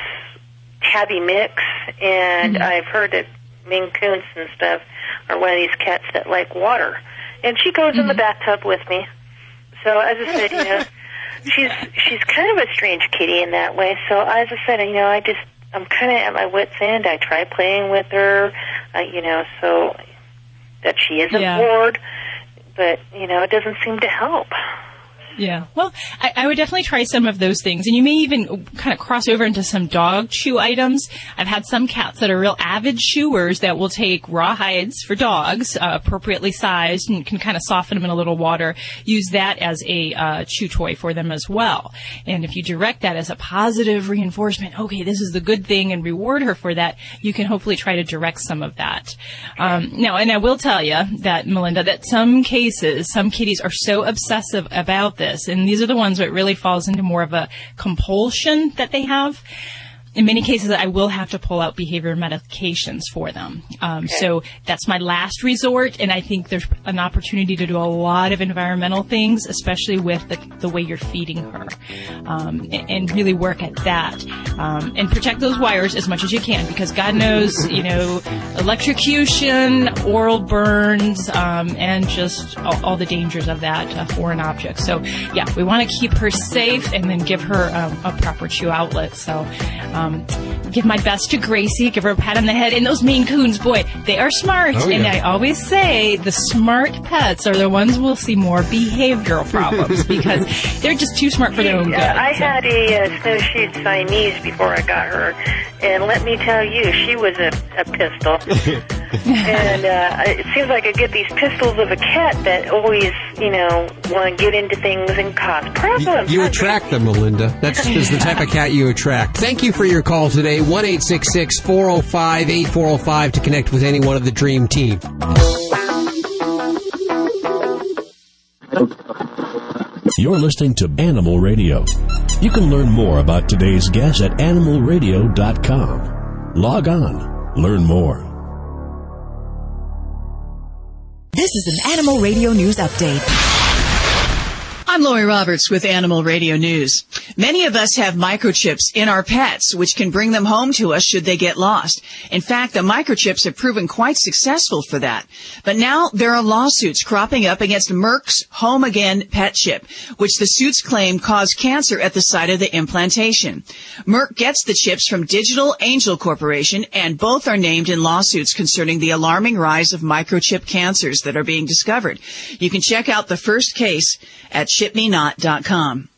tabby mix, and Mm-hmm. I've heard that Maine Coons and stuff are one of these cats that like water, and she goes in the Mm-hmm. bathtub with me. So as I said, you know, she's she's kind of a strange kitty in that way. So as I said, you know, I just I'm kind of at my wits end. I try playing with her, uh, you know, so that she isn't Yeah. bored, but you know, it doesn't seem to help. Yeah. Well, I, I would definitely try some of those things. And you may even kind of cross over into some dog chew items. I've had some cats that are real avid chewers that will take raw hides for dogs, uh, appropriately sized, and can kind of soften them in a little water. Use that as a uh, chew toy for them as well. And if you direct that as a positive reinforcement, okay, this is the good thing, and reward her for that, you can hopefully try to direct some of that. Um, now, and I will tell you that, Melinda, that some cases, some kitties are so obsessive about this, and these are the ones where it really falls into more of a compulsion that they have. In many cases, I will have to pull out behavior medications for them. Um, So that's my last resort, and I think there's an opportunity to do a lot of environmental things, especially with the, the way you're feeding her, um, and, and really work at that. Um, and protect those wires as much as you can, because God knows, you know, electrocution, oral burns, um, and just all, all the dangers of that uh, foreign object. So, yeah, we want to keep her safe and then give her um, a proper chew outlet. So, um, give my best to Gracie, give her a pat on the head. And those Maine Coons, boy, they are smart. Oh, And. I always say the smart pets are the ones we'll see more behavioral problems because they're just too smart for their own good. Yeah, I So- had a uh, snowshoe Siamese before I got her, and let me tell you, she was a, a pistol. and uh, it seems like I get these pistols of a cat that always, you know, want to get into things and cause problems. You attract them, Melinda. That's is the type of cat you attract. Thank you for your call today. 1 405 8405 to connect with any one of the Dream Team. You're listening to Animal Radio. You can learn more about today's guest at animalradio.com. Log on, learn more. This is an Animal Radio News Update. I'm Lori Roberts with Animal Radio News. Many of us have microchips in our pets, which can bring them home to us should they get lost. In fact, the microchips have proven quite successful for that. But now there are lawsuits cropping up against Merck's Home Again pet chip, which the suits claim caused cancer at the site of the implantation. Merck gets the chips from Digital Angel Corporation, and both are named in lawsuits concerning the alarming rise of microchip cancers that are being discovered. You can check out the first case at chipmenot.com.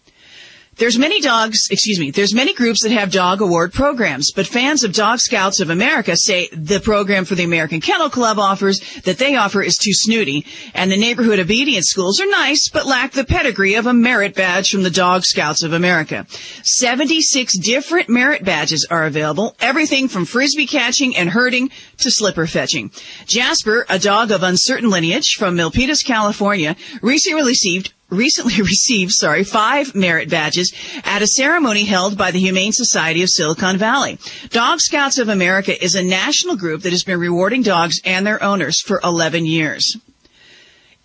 There's many dogs, excuse me, there's many groups that have dog award programs, but fans of Dog Scouts of America say the program for the American Kennel Club offers that they offer is too snooty, and the neighborhood obedience schools are nice, but lack the pedigree of a merit badge from the Dog Scouts of America. 76 different merit badges are available, everything from frisbee catching and herding to slipper fetching. Jasper, a dog of uncertain lineage from Milpitas, California, recently received recently received, sorry, five merit badges at a ceremony held by the Humane Society of Silicon Valley. Dog Scouts of America is a national group that has been rewarding dogs and their owners for 11 years.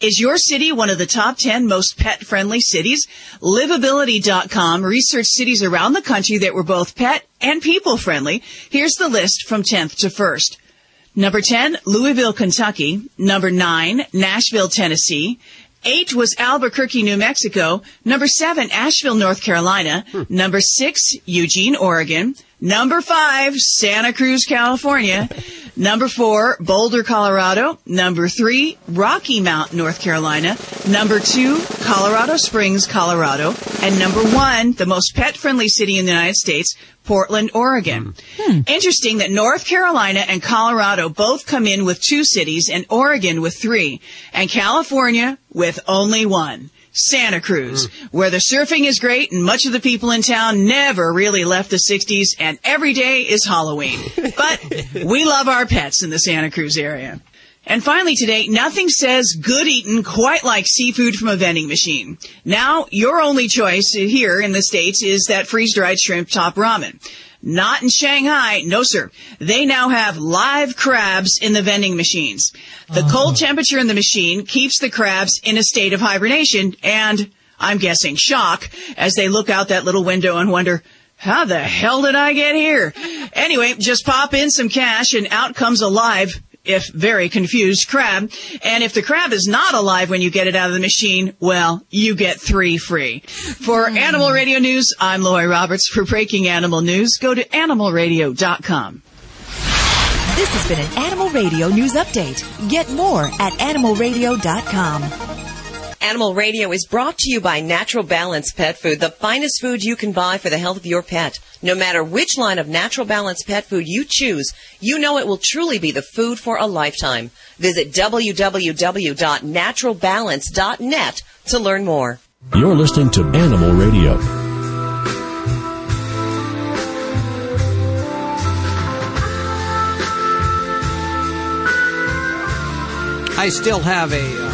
Is your city one of the top 10 most pet friendly cities? Livability.com researched cities around the country that were both pet and people friendly. Here's the list from 10th to 1st. Number 10, Louisville, Kentucky. Number 9, Nashville, Tennessee. Eight was Albuquerque, New Mexico. Number seven, Asheville, North Carolina. Hmm. Number six, Eugene, Oregon. Number five, Santa Cruz, California. Number four, Boulder, Colorado. Number three, Rocky Mount, North Carolina. Number two, Colorado Springs, Colorado. And number one, the most pet friendly city in the United States, Portland, Oregon. Hmm. Interesting that North Carolina and Colorado both come in with two cities and Oregon with three, and California with only one. Santa Cruz, mm. where the surfing is great and much of the people in town never really left the 60s and every day is Halloween. But we love our pets in the Santa Cruz area. And finally today, nothing says good eating quite like seafood from a vending machine. Now, your only choice here in the States is that freeze-dried shrimp top ramen. Not in Shanghai. No, sir. They now have live crabs in the vending machines. The oh. cold temperature in the machine keeps the crabs in a state of hibernation and, I'm guessing, shock as they look out that little window and wonder, how the hell did I get here? Anyway, just pop in some cash and out comes a live, if very confused, crab. And if the crab is not alive when you get it out of the machine, well, you get three free. For hmm. Animal Radio News, I'm Lori Roberts. For Breaking Animal News, go to animalradio.com. This has been an Animal Radio News Update. Get more at animalradio.com. Animal Radio is brought to you by Natural Balance Pet Food, the finest food you can buy for the health of your pet. No matter which line of Natural Balance Pet Food you choose, you know it will truly be the food for a lifetime. Visit www.naturalbalance.net to learn more. You're listening to Animal Radio. I still have a uh,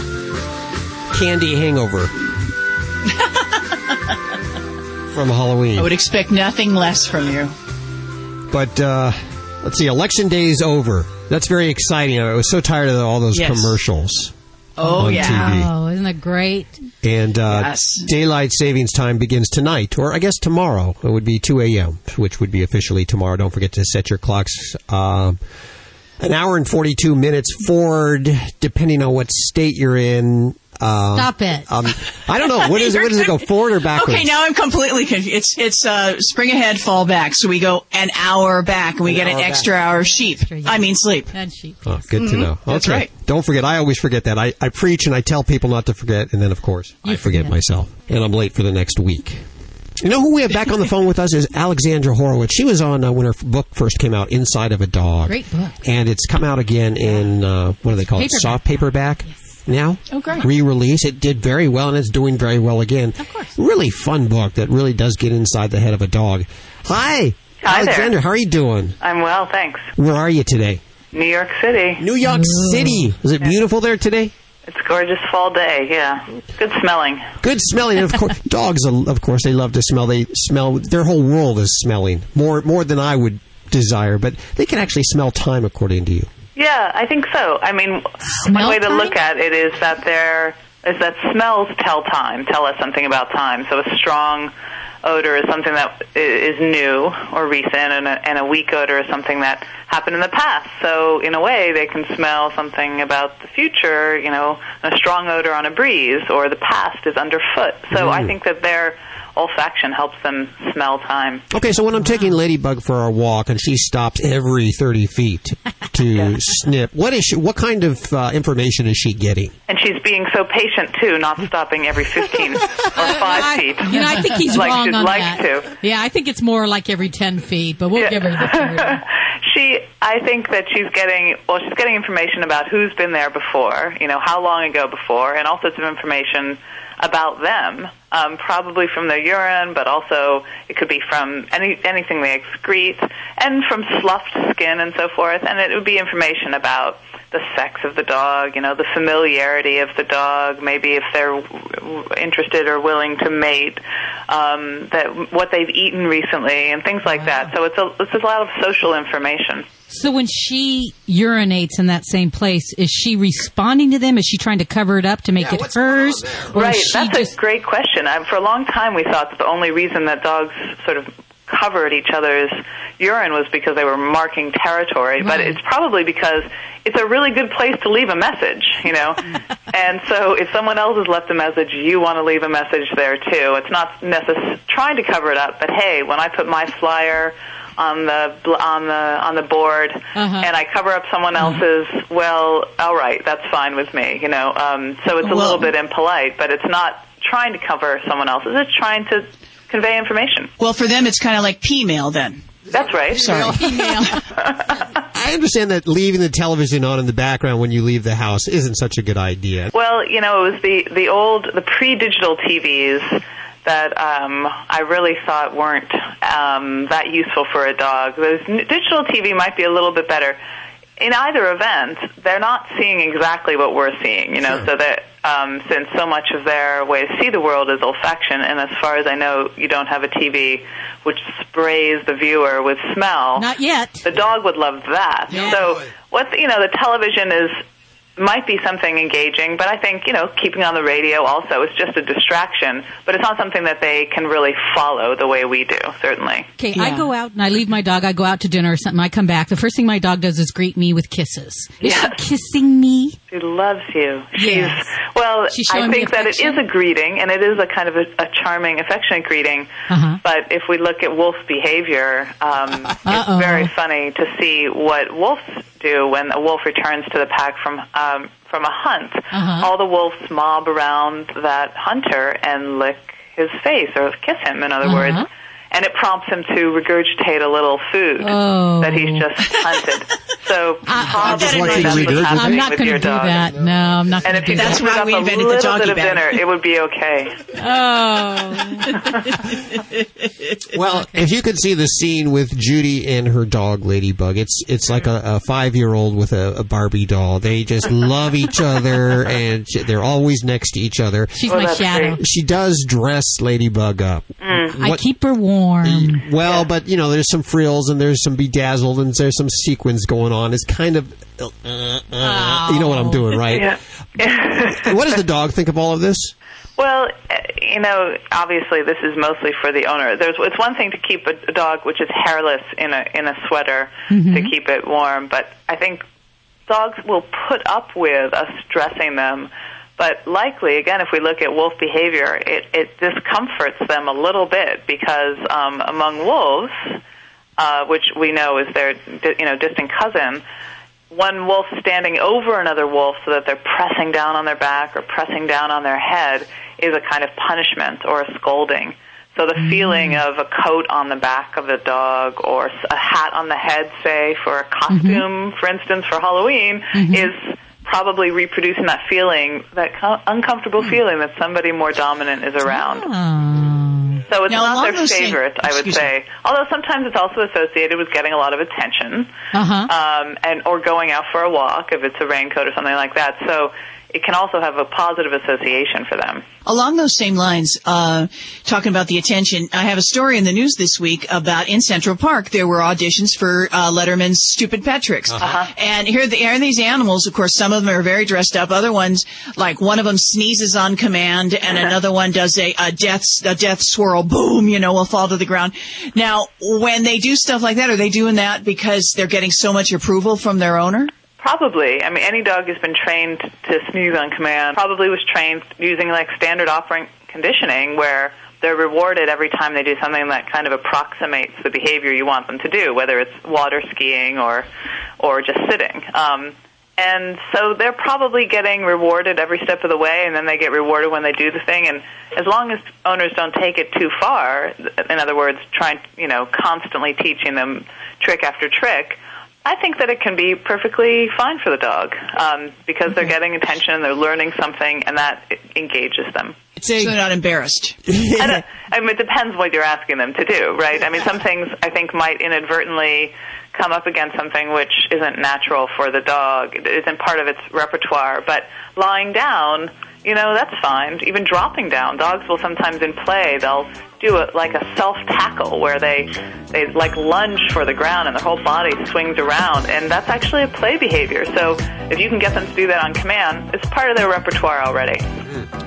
candy hangover from Halloween. I would expect nothing less from you. But uh, let's see, election day is over. That's very exciting. I was so tired of all those Yes. commercials Oh, on yeah. TV. Oh, isn't that great? And uh, daylight savings time begins tonight, or I guess tomorrow. It would be 2 a.m., which would be officially tomorrow. Don't forget to set your clocks. Um, an hour and 42 minutes forward, depending on what state you're in. Um, Stop it. Um, I don't know. What is it? What does it go forward or backwards? Okay, now I'm completely confused. It's it's uh, spring ahead, fall back. So we go an hour back, and we An get an hour back. extra hour of sheep. I mean sleep. And sheep. Oh, good to Mhm. know. That's right. Don't forget. I always forget that. I, I preach and I tell people not to forget, and then, of course, I forget myself. And I'm late for the next week. You know who we have back on the phone with us is Alexandra Horowitz. She was on uh, when her book first came out, Inside of a Dog. Great book. And it's come out again in, uh, what do they call it? Soft paperback now. Oh, great. Re-release. It did very well, and it's doing very well again. Of course. Really fun book that really does get inside the head of a dog. Hi. Hi there. How are you doing? I'm well, thanks. Where are you today? New York City. New York City. Is it beautiful there today? It's gorgeous fall day, yeah. Good smelling. Good smelling. And of course, dogs, uh, of course, they love to smell. They smell. Their whole world is smelling more more than I would desire. But they can actually smell time, according to you. Yeah, I think so. I mean, Smell one way to time? look at it is that they're is that smells tell time, tell us something about time. So a strong odor is something that is new or recent, and a, and a weak odor is something that happened in the past. So in a way, they can smell something about the future. You know, a strong odor on a breeze, or the past is underfoot. So I Mm. think that their olfaction helps them smell time. Okay, so when I'm taking Ladybug for a walk and she stops every 30 feet to snip, what is she, what kind of uh, information is she getting? And she's being so patient too, not stopping every 15 or 5 feet. You know, I think he's like wrong she'd on like that. to. Yeah, I think it's more like every 10 feet, but we'll give her the 30. She, I think that she's getting, well, she's getting information about who's been there before, you know, how long ago before, and all sorts of information about them, um, probably from their urine, but also it could be from any anything they excrete, and from sloughed skin and so forth. And it would be information about the sex of the dog, you know, the familiarity of the dog, maybe if they're interested or willing to mate, um, that what they've eaten recently, and things like that. So it's a it's a lot of social information. So when she urinates in that same place, is she responding to them? Is she trying to cover it up to make it hers? Or Right, that's just a great question. I, for a long time, we thought that the only reason that dogs sort of covered each other's urine was because they were marking territory. But it's probably because it's a really good place to leave a message, you know. and so, if someone else has left a message, you want to leave a message there too. It's not necess- trying to cover it up, but hey, when I put my flyer on the bl- on the on the board and I cover up someone else's, well, all right, that's fine with me, you know. Um, so it's a Well- little bit impolite, but it's not trying to cover someone else's. It's trying to convey information. Well, for them, it's kind of like P mail then. That's right. Sorry. I understand that leaving the television on in the background when you leave the house isn't such a good idea. Well, you know, it was the the old the pre-digital TVs that um, I really thought weren't um, that useful for a dog. Those digital TV might be a little bit better. In either event, they're not seeing exactly what we're seeing. You know, so that um, since so much of their way to see the world is olfaction, and as far as I know, you don't have a TV which sprays the viewer with smell. Not yet. The dog would love that. So what you know, the television is might be something engaging, but I think, you know, keeping on the radio also is just a distraction, but it's not something that they can really follow the way we do, certainly. Okay, I go out and I leave my dog. I go out to dinner or something. I come back. The first thing my dog does is greet me with kisses. Is she kissing me? She loves you. She's Yes. well. She's I think that it is a greeting, and it is a kind of a, a charming, affectionate greeting. Uh-huh. But if we look at wolf behavior, um, it's very funny to see what wolves do when a wolf returns to the pack from um, from a hunt. Uh-huh. All the wolves mob around that hunter and lick his face or kiss him. In other Uh-huh. words. And it prompts him to regurgitate a little food Oh. that he's just hunted. So probably just want that's what's happening I'm not going to do dog. that. No, I'm not going And to if do you that. just put up a little bit of dinner, it would be okay. Oh. Well, if you could see the scene with Judy and her dog Ladybug, it's it's like a, a five year old with a, a Barbie doll. They just love each other, and sh- they're always next to each other. She's my shadow. great. She does dress Ladybug up. Mm. I What- keep her warm. Well, but you know, there's some frills and there's some bedazzled and there's some sequins going on. It's kind of, uh, uh, you know what I'm doing, right? what does the dog think of all of this? Well, uh, you know, obviously this is mostly for the owner. There's it's one thing to keep a, a dog which is hairless in a in a sweater Mm-hmm. to keep it warm, but I think dogs will put up with us dressing them. But likely, again, if we look at wolf behavior, it, it discomforts them a little bit because um, among wolves, uh, which we know is their you know distant cousin, one wolf standing over another wolf so that they're pressing down on their back or pressing down on their head is a kind of punishment or a scolding. So the feeling of a coat on the back of the dog or s- a hat on the head, say, for a costume, for instance, for Halloween, is probably reproducing that feeling, that co- uncomfortable feeling that somebody more dominant is around. So it's Now, not their those same- favorite, I would excuse me. say. Although sometimes it's also associated with getting a lot of attention, Uh-huh. um, and or going out for a walk if it's a raincoat or something like that. So it can also have a positive association for them. Along those same lines, uh, talking about the attention, I have a story in the news this week about in Central Park there were auditions for uh, Letterman's Stupid Pet Tricks, Uh-huh. and here, the, here are these animals. Of course, some of them are very dressed up. Other ones, like one of them sneezes on command, and another one does a, a death a death swirl. Boom, you know, will fall to the ground. Now, when they do stuff like that, are they doing that because they're getting so much approval from their owner? Probably. I mean, any dog who's been trained to sneeze on command. Probably was trained using like standard operant conditioning where they're rewarded every time they do something that kind of approximates the behavior you want them to do, whether it's water skiing or or just sitting. Um, and so they're probably getting rewarded every step of the way, and then they get rewarded when they do the thing. And as long as owners don't take it too far, in other words, trying you know constantly teaching them trick after trick, I think that it can be perfectly fine for the dog um, because they're getting attention, they're learning something, and that engages them. so they're not embarrassed. I, don't, I mean, it depends what you're asking them to do, right? I mean, some things I think might inadvertently come up against something which isn't natural for the dog, it isn't part of its repertoire. But lying down, you know, that's fine. Even dropping down, dogs will sometimes in play they'll do it like a self tackle where they they like lunge for the ground and their whole body swings around, and that's actually a play behavior. So if you can get them to do that on command, it's part of their repertoire already.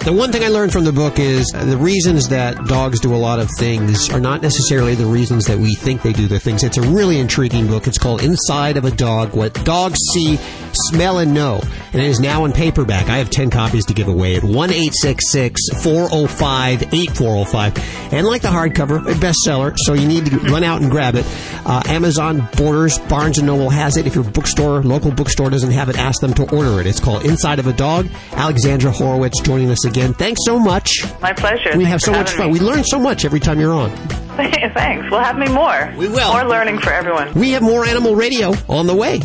The one thing I learned from the book is the reasons that dogs do a lot of things are not necessarily the reasons that we think they do the things. It's a really intriguing book. It's called Inside of a Dog What Dogs See, Smell, and Know. And it is now in paperback. I have 10 copies to give away at 1 405 8405. And like the hardcover, a bestseller, so you need to run out and grab it. Uh, Amazon, Borders, Barnes & Noble has it. If your bookstore, local bookstore doesn't have it, ask them to order it. It's called Inside of a Dog. Alexandra Horowitz joining us again. Thanks so much. My pleasure. We Thanks have so much fun. me. We learn so much every time you're on. Thanks. We'll have me more. We will. More learning for everyone. We have more animal radio on the way.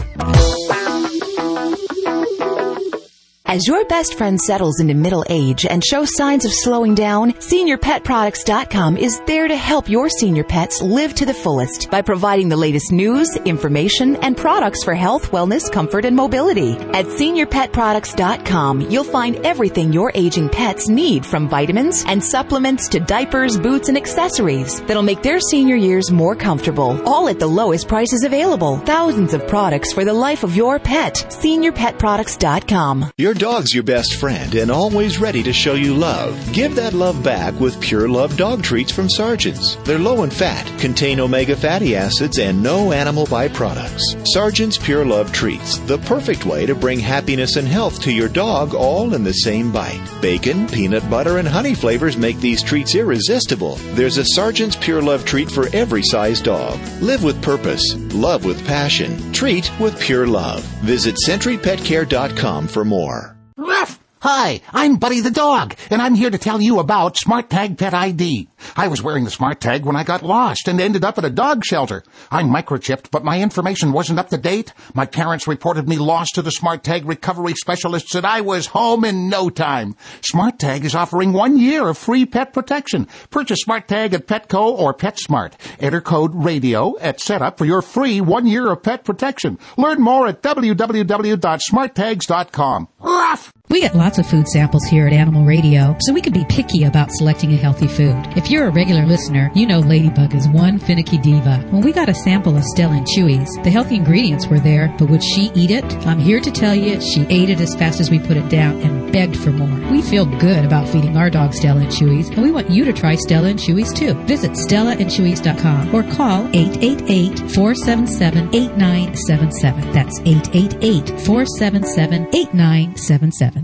As your best friend settles into middle age and shows signs of slowing down, SeniorPetProducts.com is there to help your senior pets live to the fullest by providing the latest news, information, and products for health, wellness, comfort, and mobility. At SeniorPetProducts.com, you'll find everything your aging pets need from vitamins and supplements to diapers, boots, and accessories that'll make their senior years more comfortable, all at the lowest prices available. Thousands of products for the life of your pet. SeniorPetProducts.com. Your dog's your best friend and always ready to show you love. Give that love back with Pure Love dog treats from Sergeant's. They're low in fat, contain omega fatty acids, and no animal byproducts. Sergeant's Pure Love treats, the perfect way to bring happiness and health to your dog all in the same bite. Bacon, peanut butter, and honey flavors make these treats irresistible. There's a Sergeant's Pure Love treat for every size dog. Live with purpose, love with passion, treat with pure love. Visit SentryPetCare.com for more. Ruff! Hi, I'm Buddy the dog, and I'm here to tell you about Smart Tag Pet ID. I was wearing the Smart Tag when I got lost and ended up at a dog shelter. I'm microchipped, but my information wasn't up to date. My parents reported me lost to the Smart Tag recovery specialists and I was home in no time. Smart Tag is offering one year of free pet protection. Purchase Smart Tag at Petco or PetSmart. Enter code RADIO at setup for your free one year of pet protection. Learn more at www.smarttags.com. Ruff! We get lots of food samples here at Animal Radio, so we can be picky about selecting a healthy food. If you're a regular listener, you know Ladybug is one finicky diva. When we got a sample of Stella and Chewy's, the healthy ingredients were there, but would she eat it? I'm here to tell you she ate it as fast as we put it down and begged for more. We feel good about feeding our dog Stella and Chewy's, and we want you to try Stella and Chewy's too. Visit StellaandChewy's.com or call 888-477-8977. That's 888-477-8977.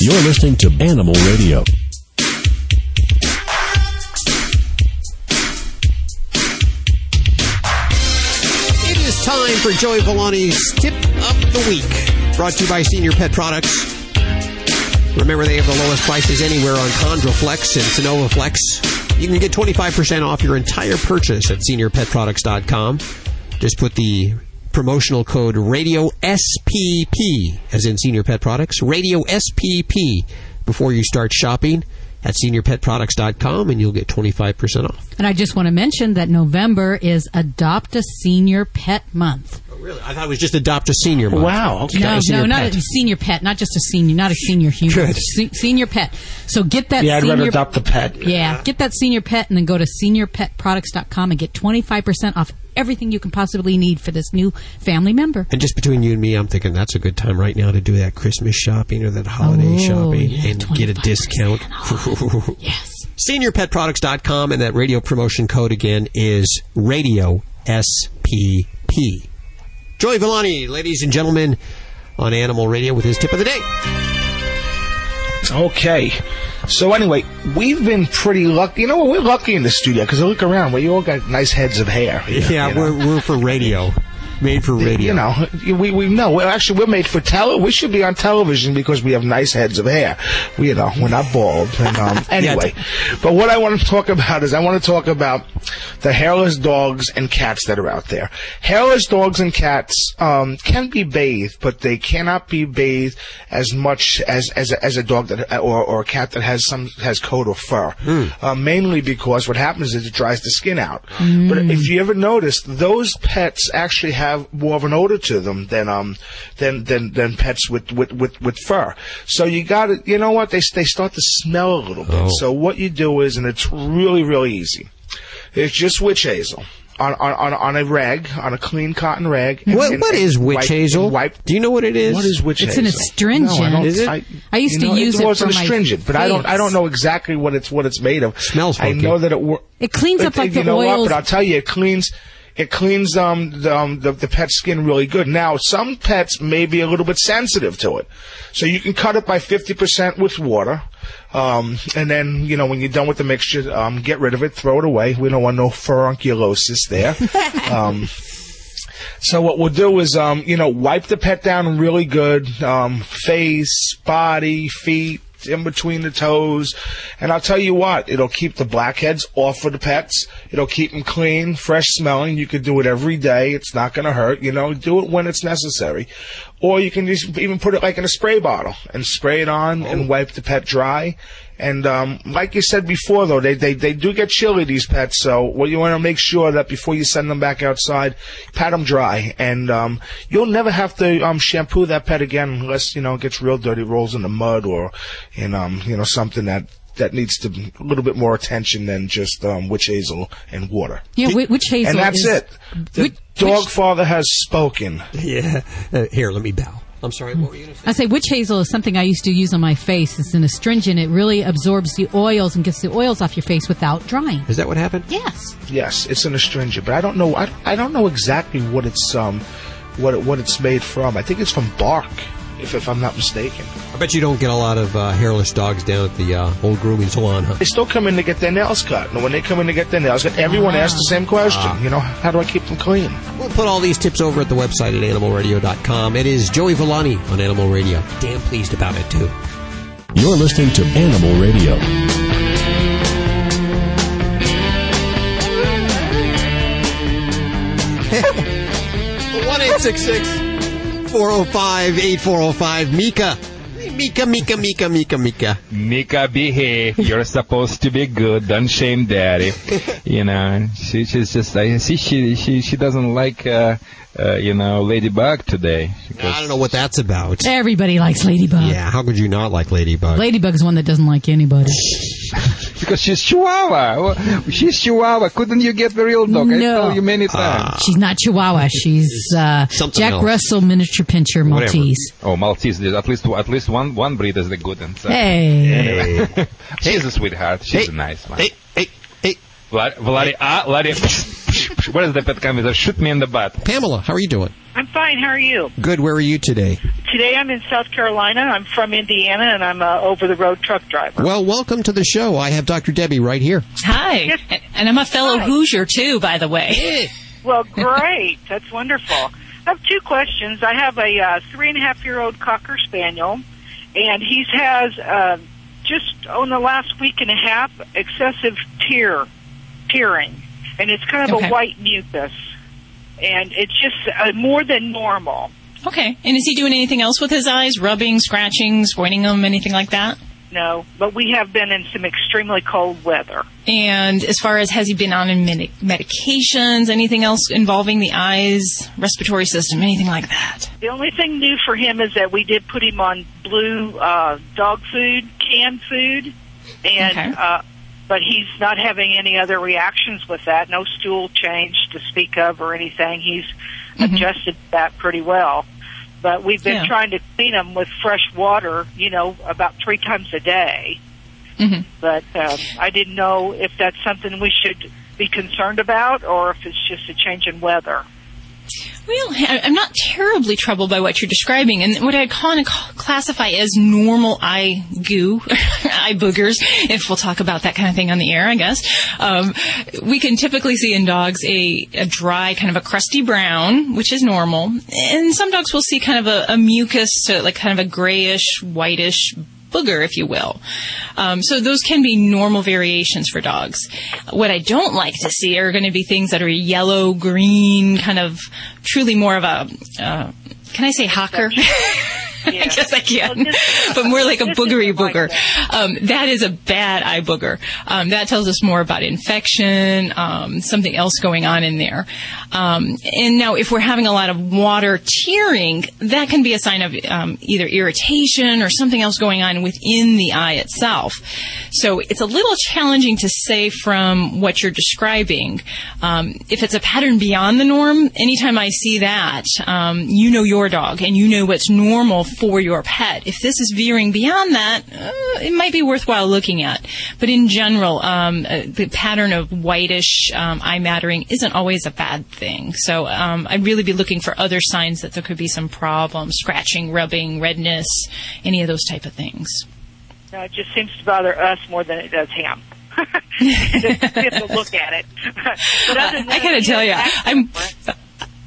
You're listening to Animal Radio. It is time for Joey Villani's Tip of the Week, brought to you by Senior Pet Products. Remember, they have the lowest prices anywhere on Chondroflex and Synovaflex. You can get 25% off your entire purchase at seniorpetproducts.com. Just put the promotional code Radio SPP, as in Senior Pet Products, Radio SPP, before you start shopping at seniorpetproducts.com, and you'll get 25% off. And I just want to mention that November is Adopt a Senior Pet Month. Really? I thought it was just adopt a senior. Mom. Wow. Okay. No, senior no, not pet. a senior pet, not just a senior, not a senior human. Good. Se- senior pet. So get that. Yeah, I'd senior, rather adopt the pet. Yeah, get that senior pet, and then go to seniorpetproducts.com and get twenty five percent off everything you can possibly need for this new family member. And just between you and me, I'm thinking that's a good time right now to do that Christmas shopping or that holiday Oh, shopping yeah, and get a discount. yes. SeniorPetProducts.com and that radio promotion code again is Radio SPP. Joey Villani, ladies and gentlemen, on Animal Radio with his tip of the day. Okay. So anyway, we've been pretty lucky. You know what? We're lucky in the studio because I look around. We all got nice heads of hair. Yeah, you know? we're, we're for radio. Made for radio. You know, we we know. Well, actually, we're made for tele. We should be on television because we have nice heads of hair. We, you know, we're not bald. And, um, anyway, but what I want to talk about is I want to talk about the hairless dogs and cats that are out there. Hairless dogs and cats um, can be bathed, but they cannot be bathed as much as as a, as a dog that or, or a cat that has some has coat or fur. Uh, mainly because what happens is it dries the skin out. But if you ever notice, those pets actually have more of an odor to them than um than than, than pets with, with, with, with fur. So you got to you know what they they start to smell a little bit. So what you do is, and it's really really easy. It's just witch hazel. On, on, on, on a rag, on a clean cotton rag. and- What, and- what is witch wipe- hazel? Wipe. Do you know what it is? What is witch It's hazel? an astringent. No, I Is it? I, I used to know, use it, it well, it's for an my astringent, but I don't. I don't know exactly what it's what it's made of. Smells Funky. I know that it. wor- It cleans up but, like you the know what? oils. But I'll tell you, it cleans. It cleans um the, um the the pet skin really good. Now some pets may be a little bit sensitive to it, so you can cut it by fifty percent with water. Um, and then, you know, when you're done with the mixture, um, get rid of it, throw it away. We don't want no furunculosis there. um, so what we'll do is, um, you know, wipe the pet down really good, um, face, body, feet, in between the toes, and I'll tell you what, it'll keep the blackheads off of the pets. It'll keep them clean, fresh smelling. You could do it every day. It's not going to hurt. You know, do it when it's necessary, or you can just even put it like in a spray bottle and spray it on oh. and wipe the pet dry. And um, like you said before, though, they, they they do get chilly these pets. So what you want to make sure that before you send them back outside, pat them dry, and um, you'll never have to um, shampoo that pet again unless you know it gets real dirty, rolls in the mud, or in um, you know something that that needs to a little bit more attention than just um, witch hazel and water. Yeah, whi- witch hazel. and that's is- it. The dog father has spoken. Yeah. Uh, here, let me bow. I'm sorry. What were you going to say? I say witch hazel is something I used to use on my face. It's an astringent. It really absorbs the oils and gets the oils off your face without drying. Is that what happened? Yes. Yes, it's an astringent, but I don't know. I, I don't know exactly what it's um what it, what it's made from. I think it's from bark, if if I'm not mistaken. I bet you don't get a lot of uh, hairless dogs down at the uh, old grooming salon, huh? They still come in to get their nails cut, and when they come in to get their nails cut, everyone Ah. asks the same question. You know, how do I keep them clean? We'll put all these tips over at the website at animalradio.com. It is Joey Villani on Animal Radio. Damn pleased about it, too. You're listening to Animal Radio. One eight six six four zero five eight four zero five. Mika. Mika, Mika, Mika, Mika, Mika. Mika, behave. You're supposed to be good. Don't shame daddy. you know, she, she's just, I see she, she, she doesn't like, uh, uh, you know, Ladybug today. I don't know what that's about. Everybody likes Ladybug. Yeah, how could you not like Ladybug? Ladybug's one that doesn't like anybody. Because she's Chihuahua. She's Chihuahua. Couldn't you get the real dog? I No. told you many times. She's not Chihuahua. She's uh, Jack else. Russell miniature pinscher Maltese. Oh, Maltese. At least, at least one, one one breed is the good one. So. Hey. Anyway, she's a sweetheart. She's a nice one. Hey, hey, hey. Vlad, Vladi, ah, Vladi. What is the pet coming? there? Shoot me in the butt. Pamela, how are you doing? I'm fine. How are you? Good. Where are you today? Today I'm in South Carolina. I'm from Indiana, and I'm a over-the-road truck driver. Well, welcome to the show. I have Dr. Debbie right here. Hi. And I'm a fellow Hoosier, too, by the way. Well, great. That's wonderful. I have two questions. I have a uh, three and a half year old cocker spaniel, and he's has uh, just on the last week and a half excessive tear, tearing, and it's kind of Okay. a white mucus, and it's just uh, more than normal. Okay. And is he doing anything else with his eyes? Rubbing, scratching, squinting them, anything like that? No. But we have been in some extremely cold weather. And as far as has he been on medi- medications, anything else involving the eyes, respiratory system, anything like that? The only thing new for him is that we did put him on blue uh, dog food, canned food, and Okay. uh, but he's not having any other reactions with that. No stool change to speak of or anything. He's adjusted that pretty well. But we've been Yeah. trying to clean them with fresh water, you know, about three times a day. Mm-hmm. But um, I didn't know if that's something we should be concerned about or if it's just a change in weather. Well, I'm not terribly troubled by what you're describing, and what I kind of classify as normal eye goo, eye boogers, if we'll talk about that kind of thing on the air, I guess. Um, we can typically see in dogs a, a dry, kind of a crusty brown, which is normal, and some dogs will see kind of a, a mucus, so like kind of a grayish, whitish booger, if you will. Um, so those can be normal variations for dogs. What I don't like to see are going to be things that are yellow, green, kind of truly more of a, uh, can I say hawker? I guess I can, but more like a boogery booger. Um, that is a bad eye booger. Um, that tells us more about infection, um, something else going on in there. Um, and now, if we're having a lot of water tearing, that can be a sign of um, either irritation or something else going on within the eye itself. So it's a little challenging to say from what you're describing. Um, if it's a pattern beyond the norm, anytime I see that, um, you know your dog and you know what's normal for your pet. If this is veering beyond that, uh, it might be worthwhile looking at. But in general, um, uh, the pattern of whitish um, eye mattering isn't always a bad thing. So um, I'd really be looking for other signs that there could be some problem: scratching, rubbing, redness, any of those type of things. No, it just seems to bother us more than it does him. we have to look at it. but other than I gotta tell you, I'm.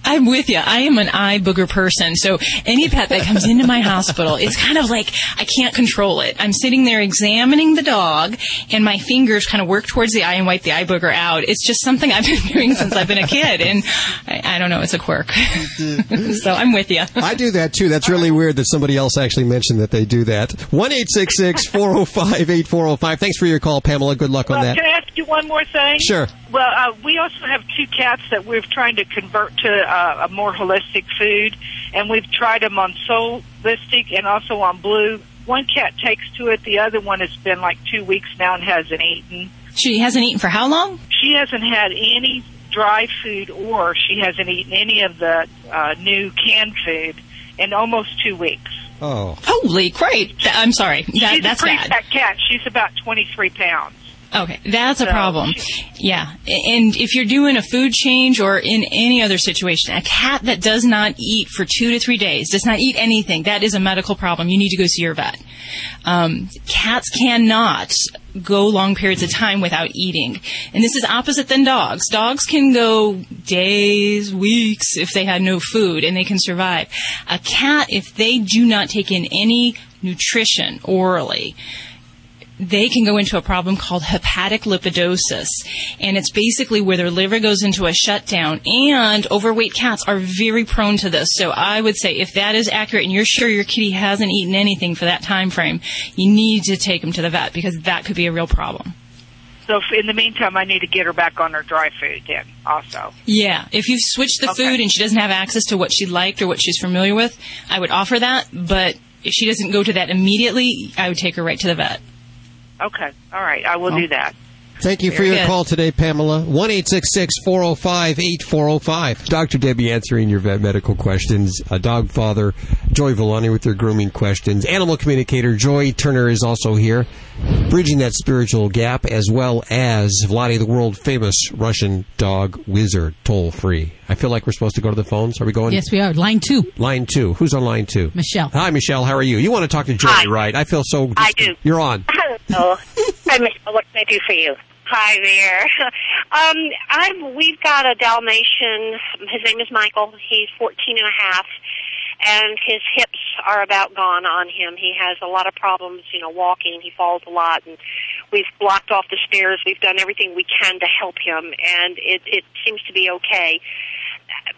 I'm with you. I am an eye booger person. So any pet that comes into my hospital, it's kind of like I can't control it. I'm sitting there examining the dog and my fingers kind of work towards the eye and wipe the eye booger out. It's just something I've been doing since I've been a kid. And I, I don't know, it's a quirk. so I'm with you. I do that too. That's really weird that somebody else actually mentioned that they do that. 1 405 8405. Thanks for your call, Pamela. Good luck on Well, that. Can I ask you one more thing? Sure. Well, uh, we also have two cats that we're trying to convert to uh, a more holistic food, and we've tried them on Solistic and also on Blue. One cat takes to it. The other one has been like two weeks now and hasn't eaten. She hasn't eaten for how long? She hasn't had any dry food, or she hasn't eaten any of the uh, new canned food in almost two weeks. Oh. Holy great. I'm sorry. That, She's that's a pretty bad. fat cat. She's about 23 pounds. Okay, that's a So- problem. Yeah, and if you're doing a food change or in any other situation, a cat that does not eat for two to three days, does not eat anything, that is a medical problem. You need to go see your vet. Um, cats cannot go long periods of time without eating. And this is opposite than dogs. Dogs can go days, weeks if they had no food and they can survive. A cat, if they do not take in any nutrition orally, they can go into a problem called hepatic lipidosis. And it's basically where their liver goes into a shutdown. And overweight cats are very prone to this. So I would say if that is accurate and you're sure your kitty hasn't eaten anything for that time frame, you need to take them to the vet because that could be a real problem. So in the meantime, I need to get her back on her dry food then also. Yeah, if you've switched the food and she doesn't have access to what she liked or what she's familiar with, I would offer that. But if she doesn't go to that immediately, I would take her right to the vet. Okay. All right. I will do that. Thank you for your good. call today, Pamela. 1 405 8405. Dr. Debbie answering your vet medical questions. A dog father, Joey Villani with your grooming questions. Animal communicator, Joy Turner is also here, bridging that spiritual gap, as well as Vladi, the world famous Russian dog wizard, toll free. I feel like we're supposed to go to the phones. Are we going? Yes, we are. Line two. Line two. Who's on line two? Michelle. Hi, Michelle. How are you? You want to talk to Joy, right? I feel so. I do. You're on. Hello. Hi, Michelle. What can I do for you? Hi there. Um, I'm, we've got a Dalmatian. His name is Michael. He's 14 and a half, and his hips are about gone on him. He has a lot of problems, you know, walking. He falls a lot, and we've blocked off the stairs. We've done everything we can to help him, and it, it seems to be okay.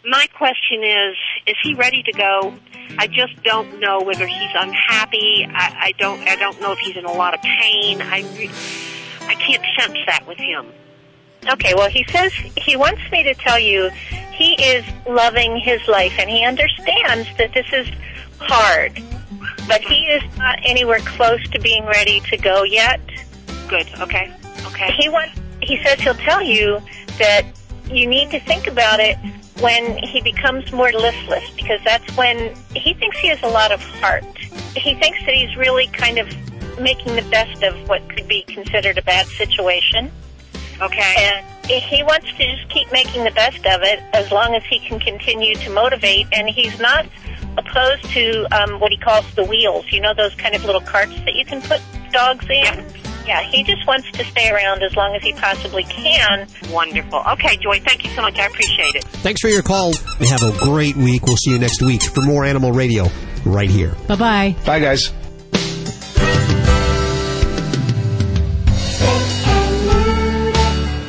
My question is, is he ready to go? I just don't know whether he's unhappy. I, I don't. I don't know if he's in a lot of pain. I, re- I can't sense that with him. Okay, well, he says he wants me to tell you he is loving his life and he understands that this is hard, but he is not anywhere close to being ready to go yet. Good. Okay. Okay. He wants. He says he'll tell you that you need to think about it when he becomes more listless because that's when he thinks he has a lot of heart. He thinks that he's really kind of making the best of what could be considered a bad situation. Okay. And he wants to just keep making the best of it as long as he can continue to motivate. And he's not opposed to um, what he calls the wheels. You know those kind of little carts that you can put dogs in. Yeah. Yeah, he just wants to stay around as long as he possibly can. Wonderful. Okay, Joy. Thank you so much. I appreciate it. Thanks for your call and have a great week. We'll see you next week for more Animal Radio right here. Bye bye. Bye, guys.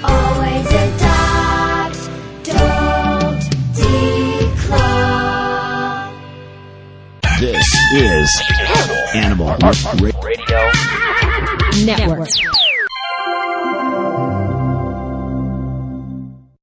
Always adopt, don't declaw. This is Animal Radio Network.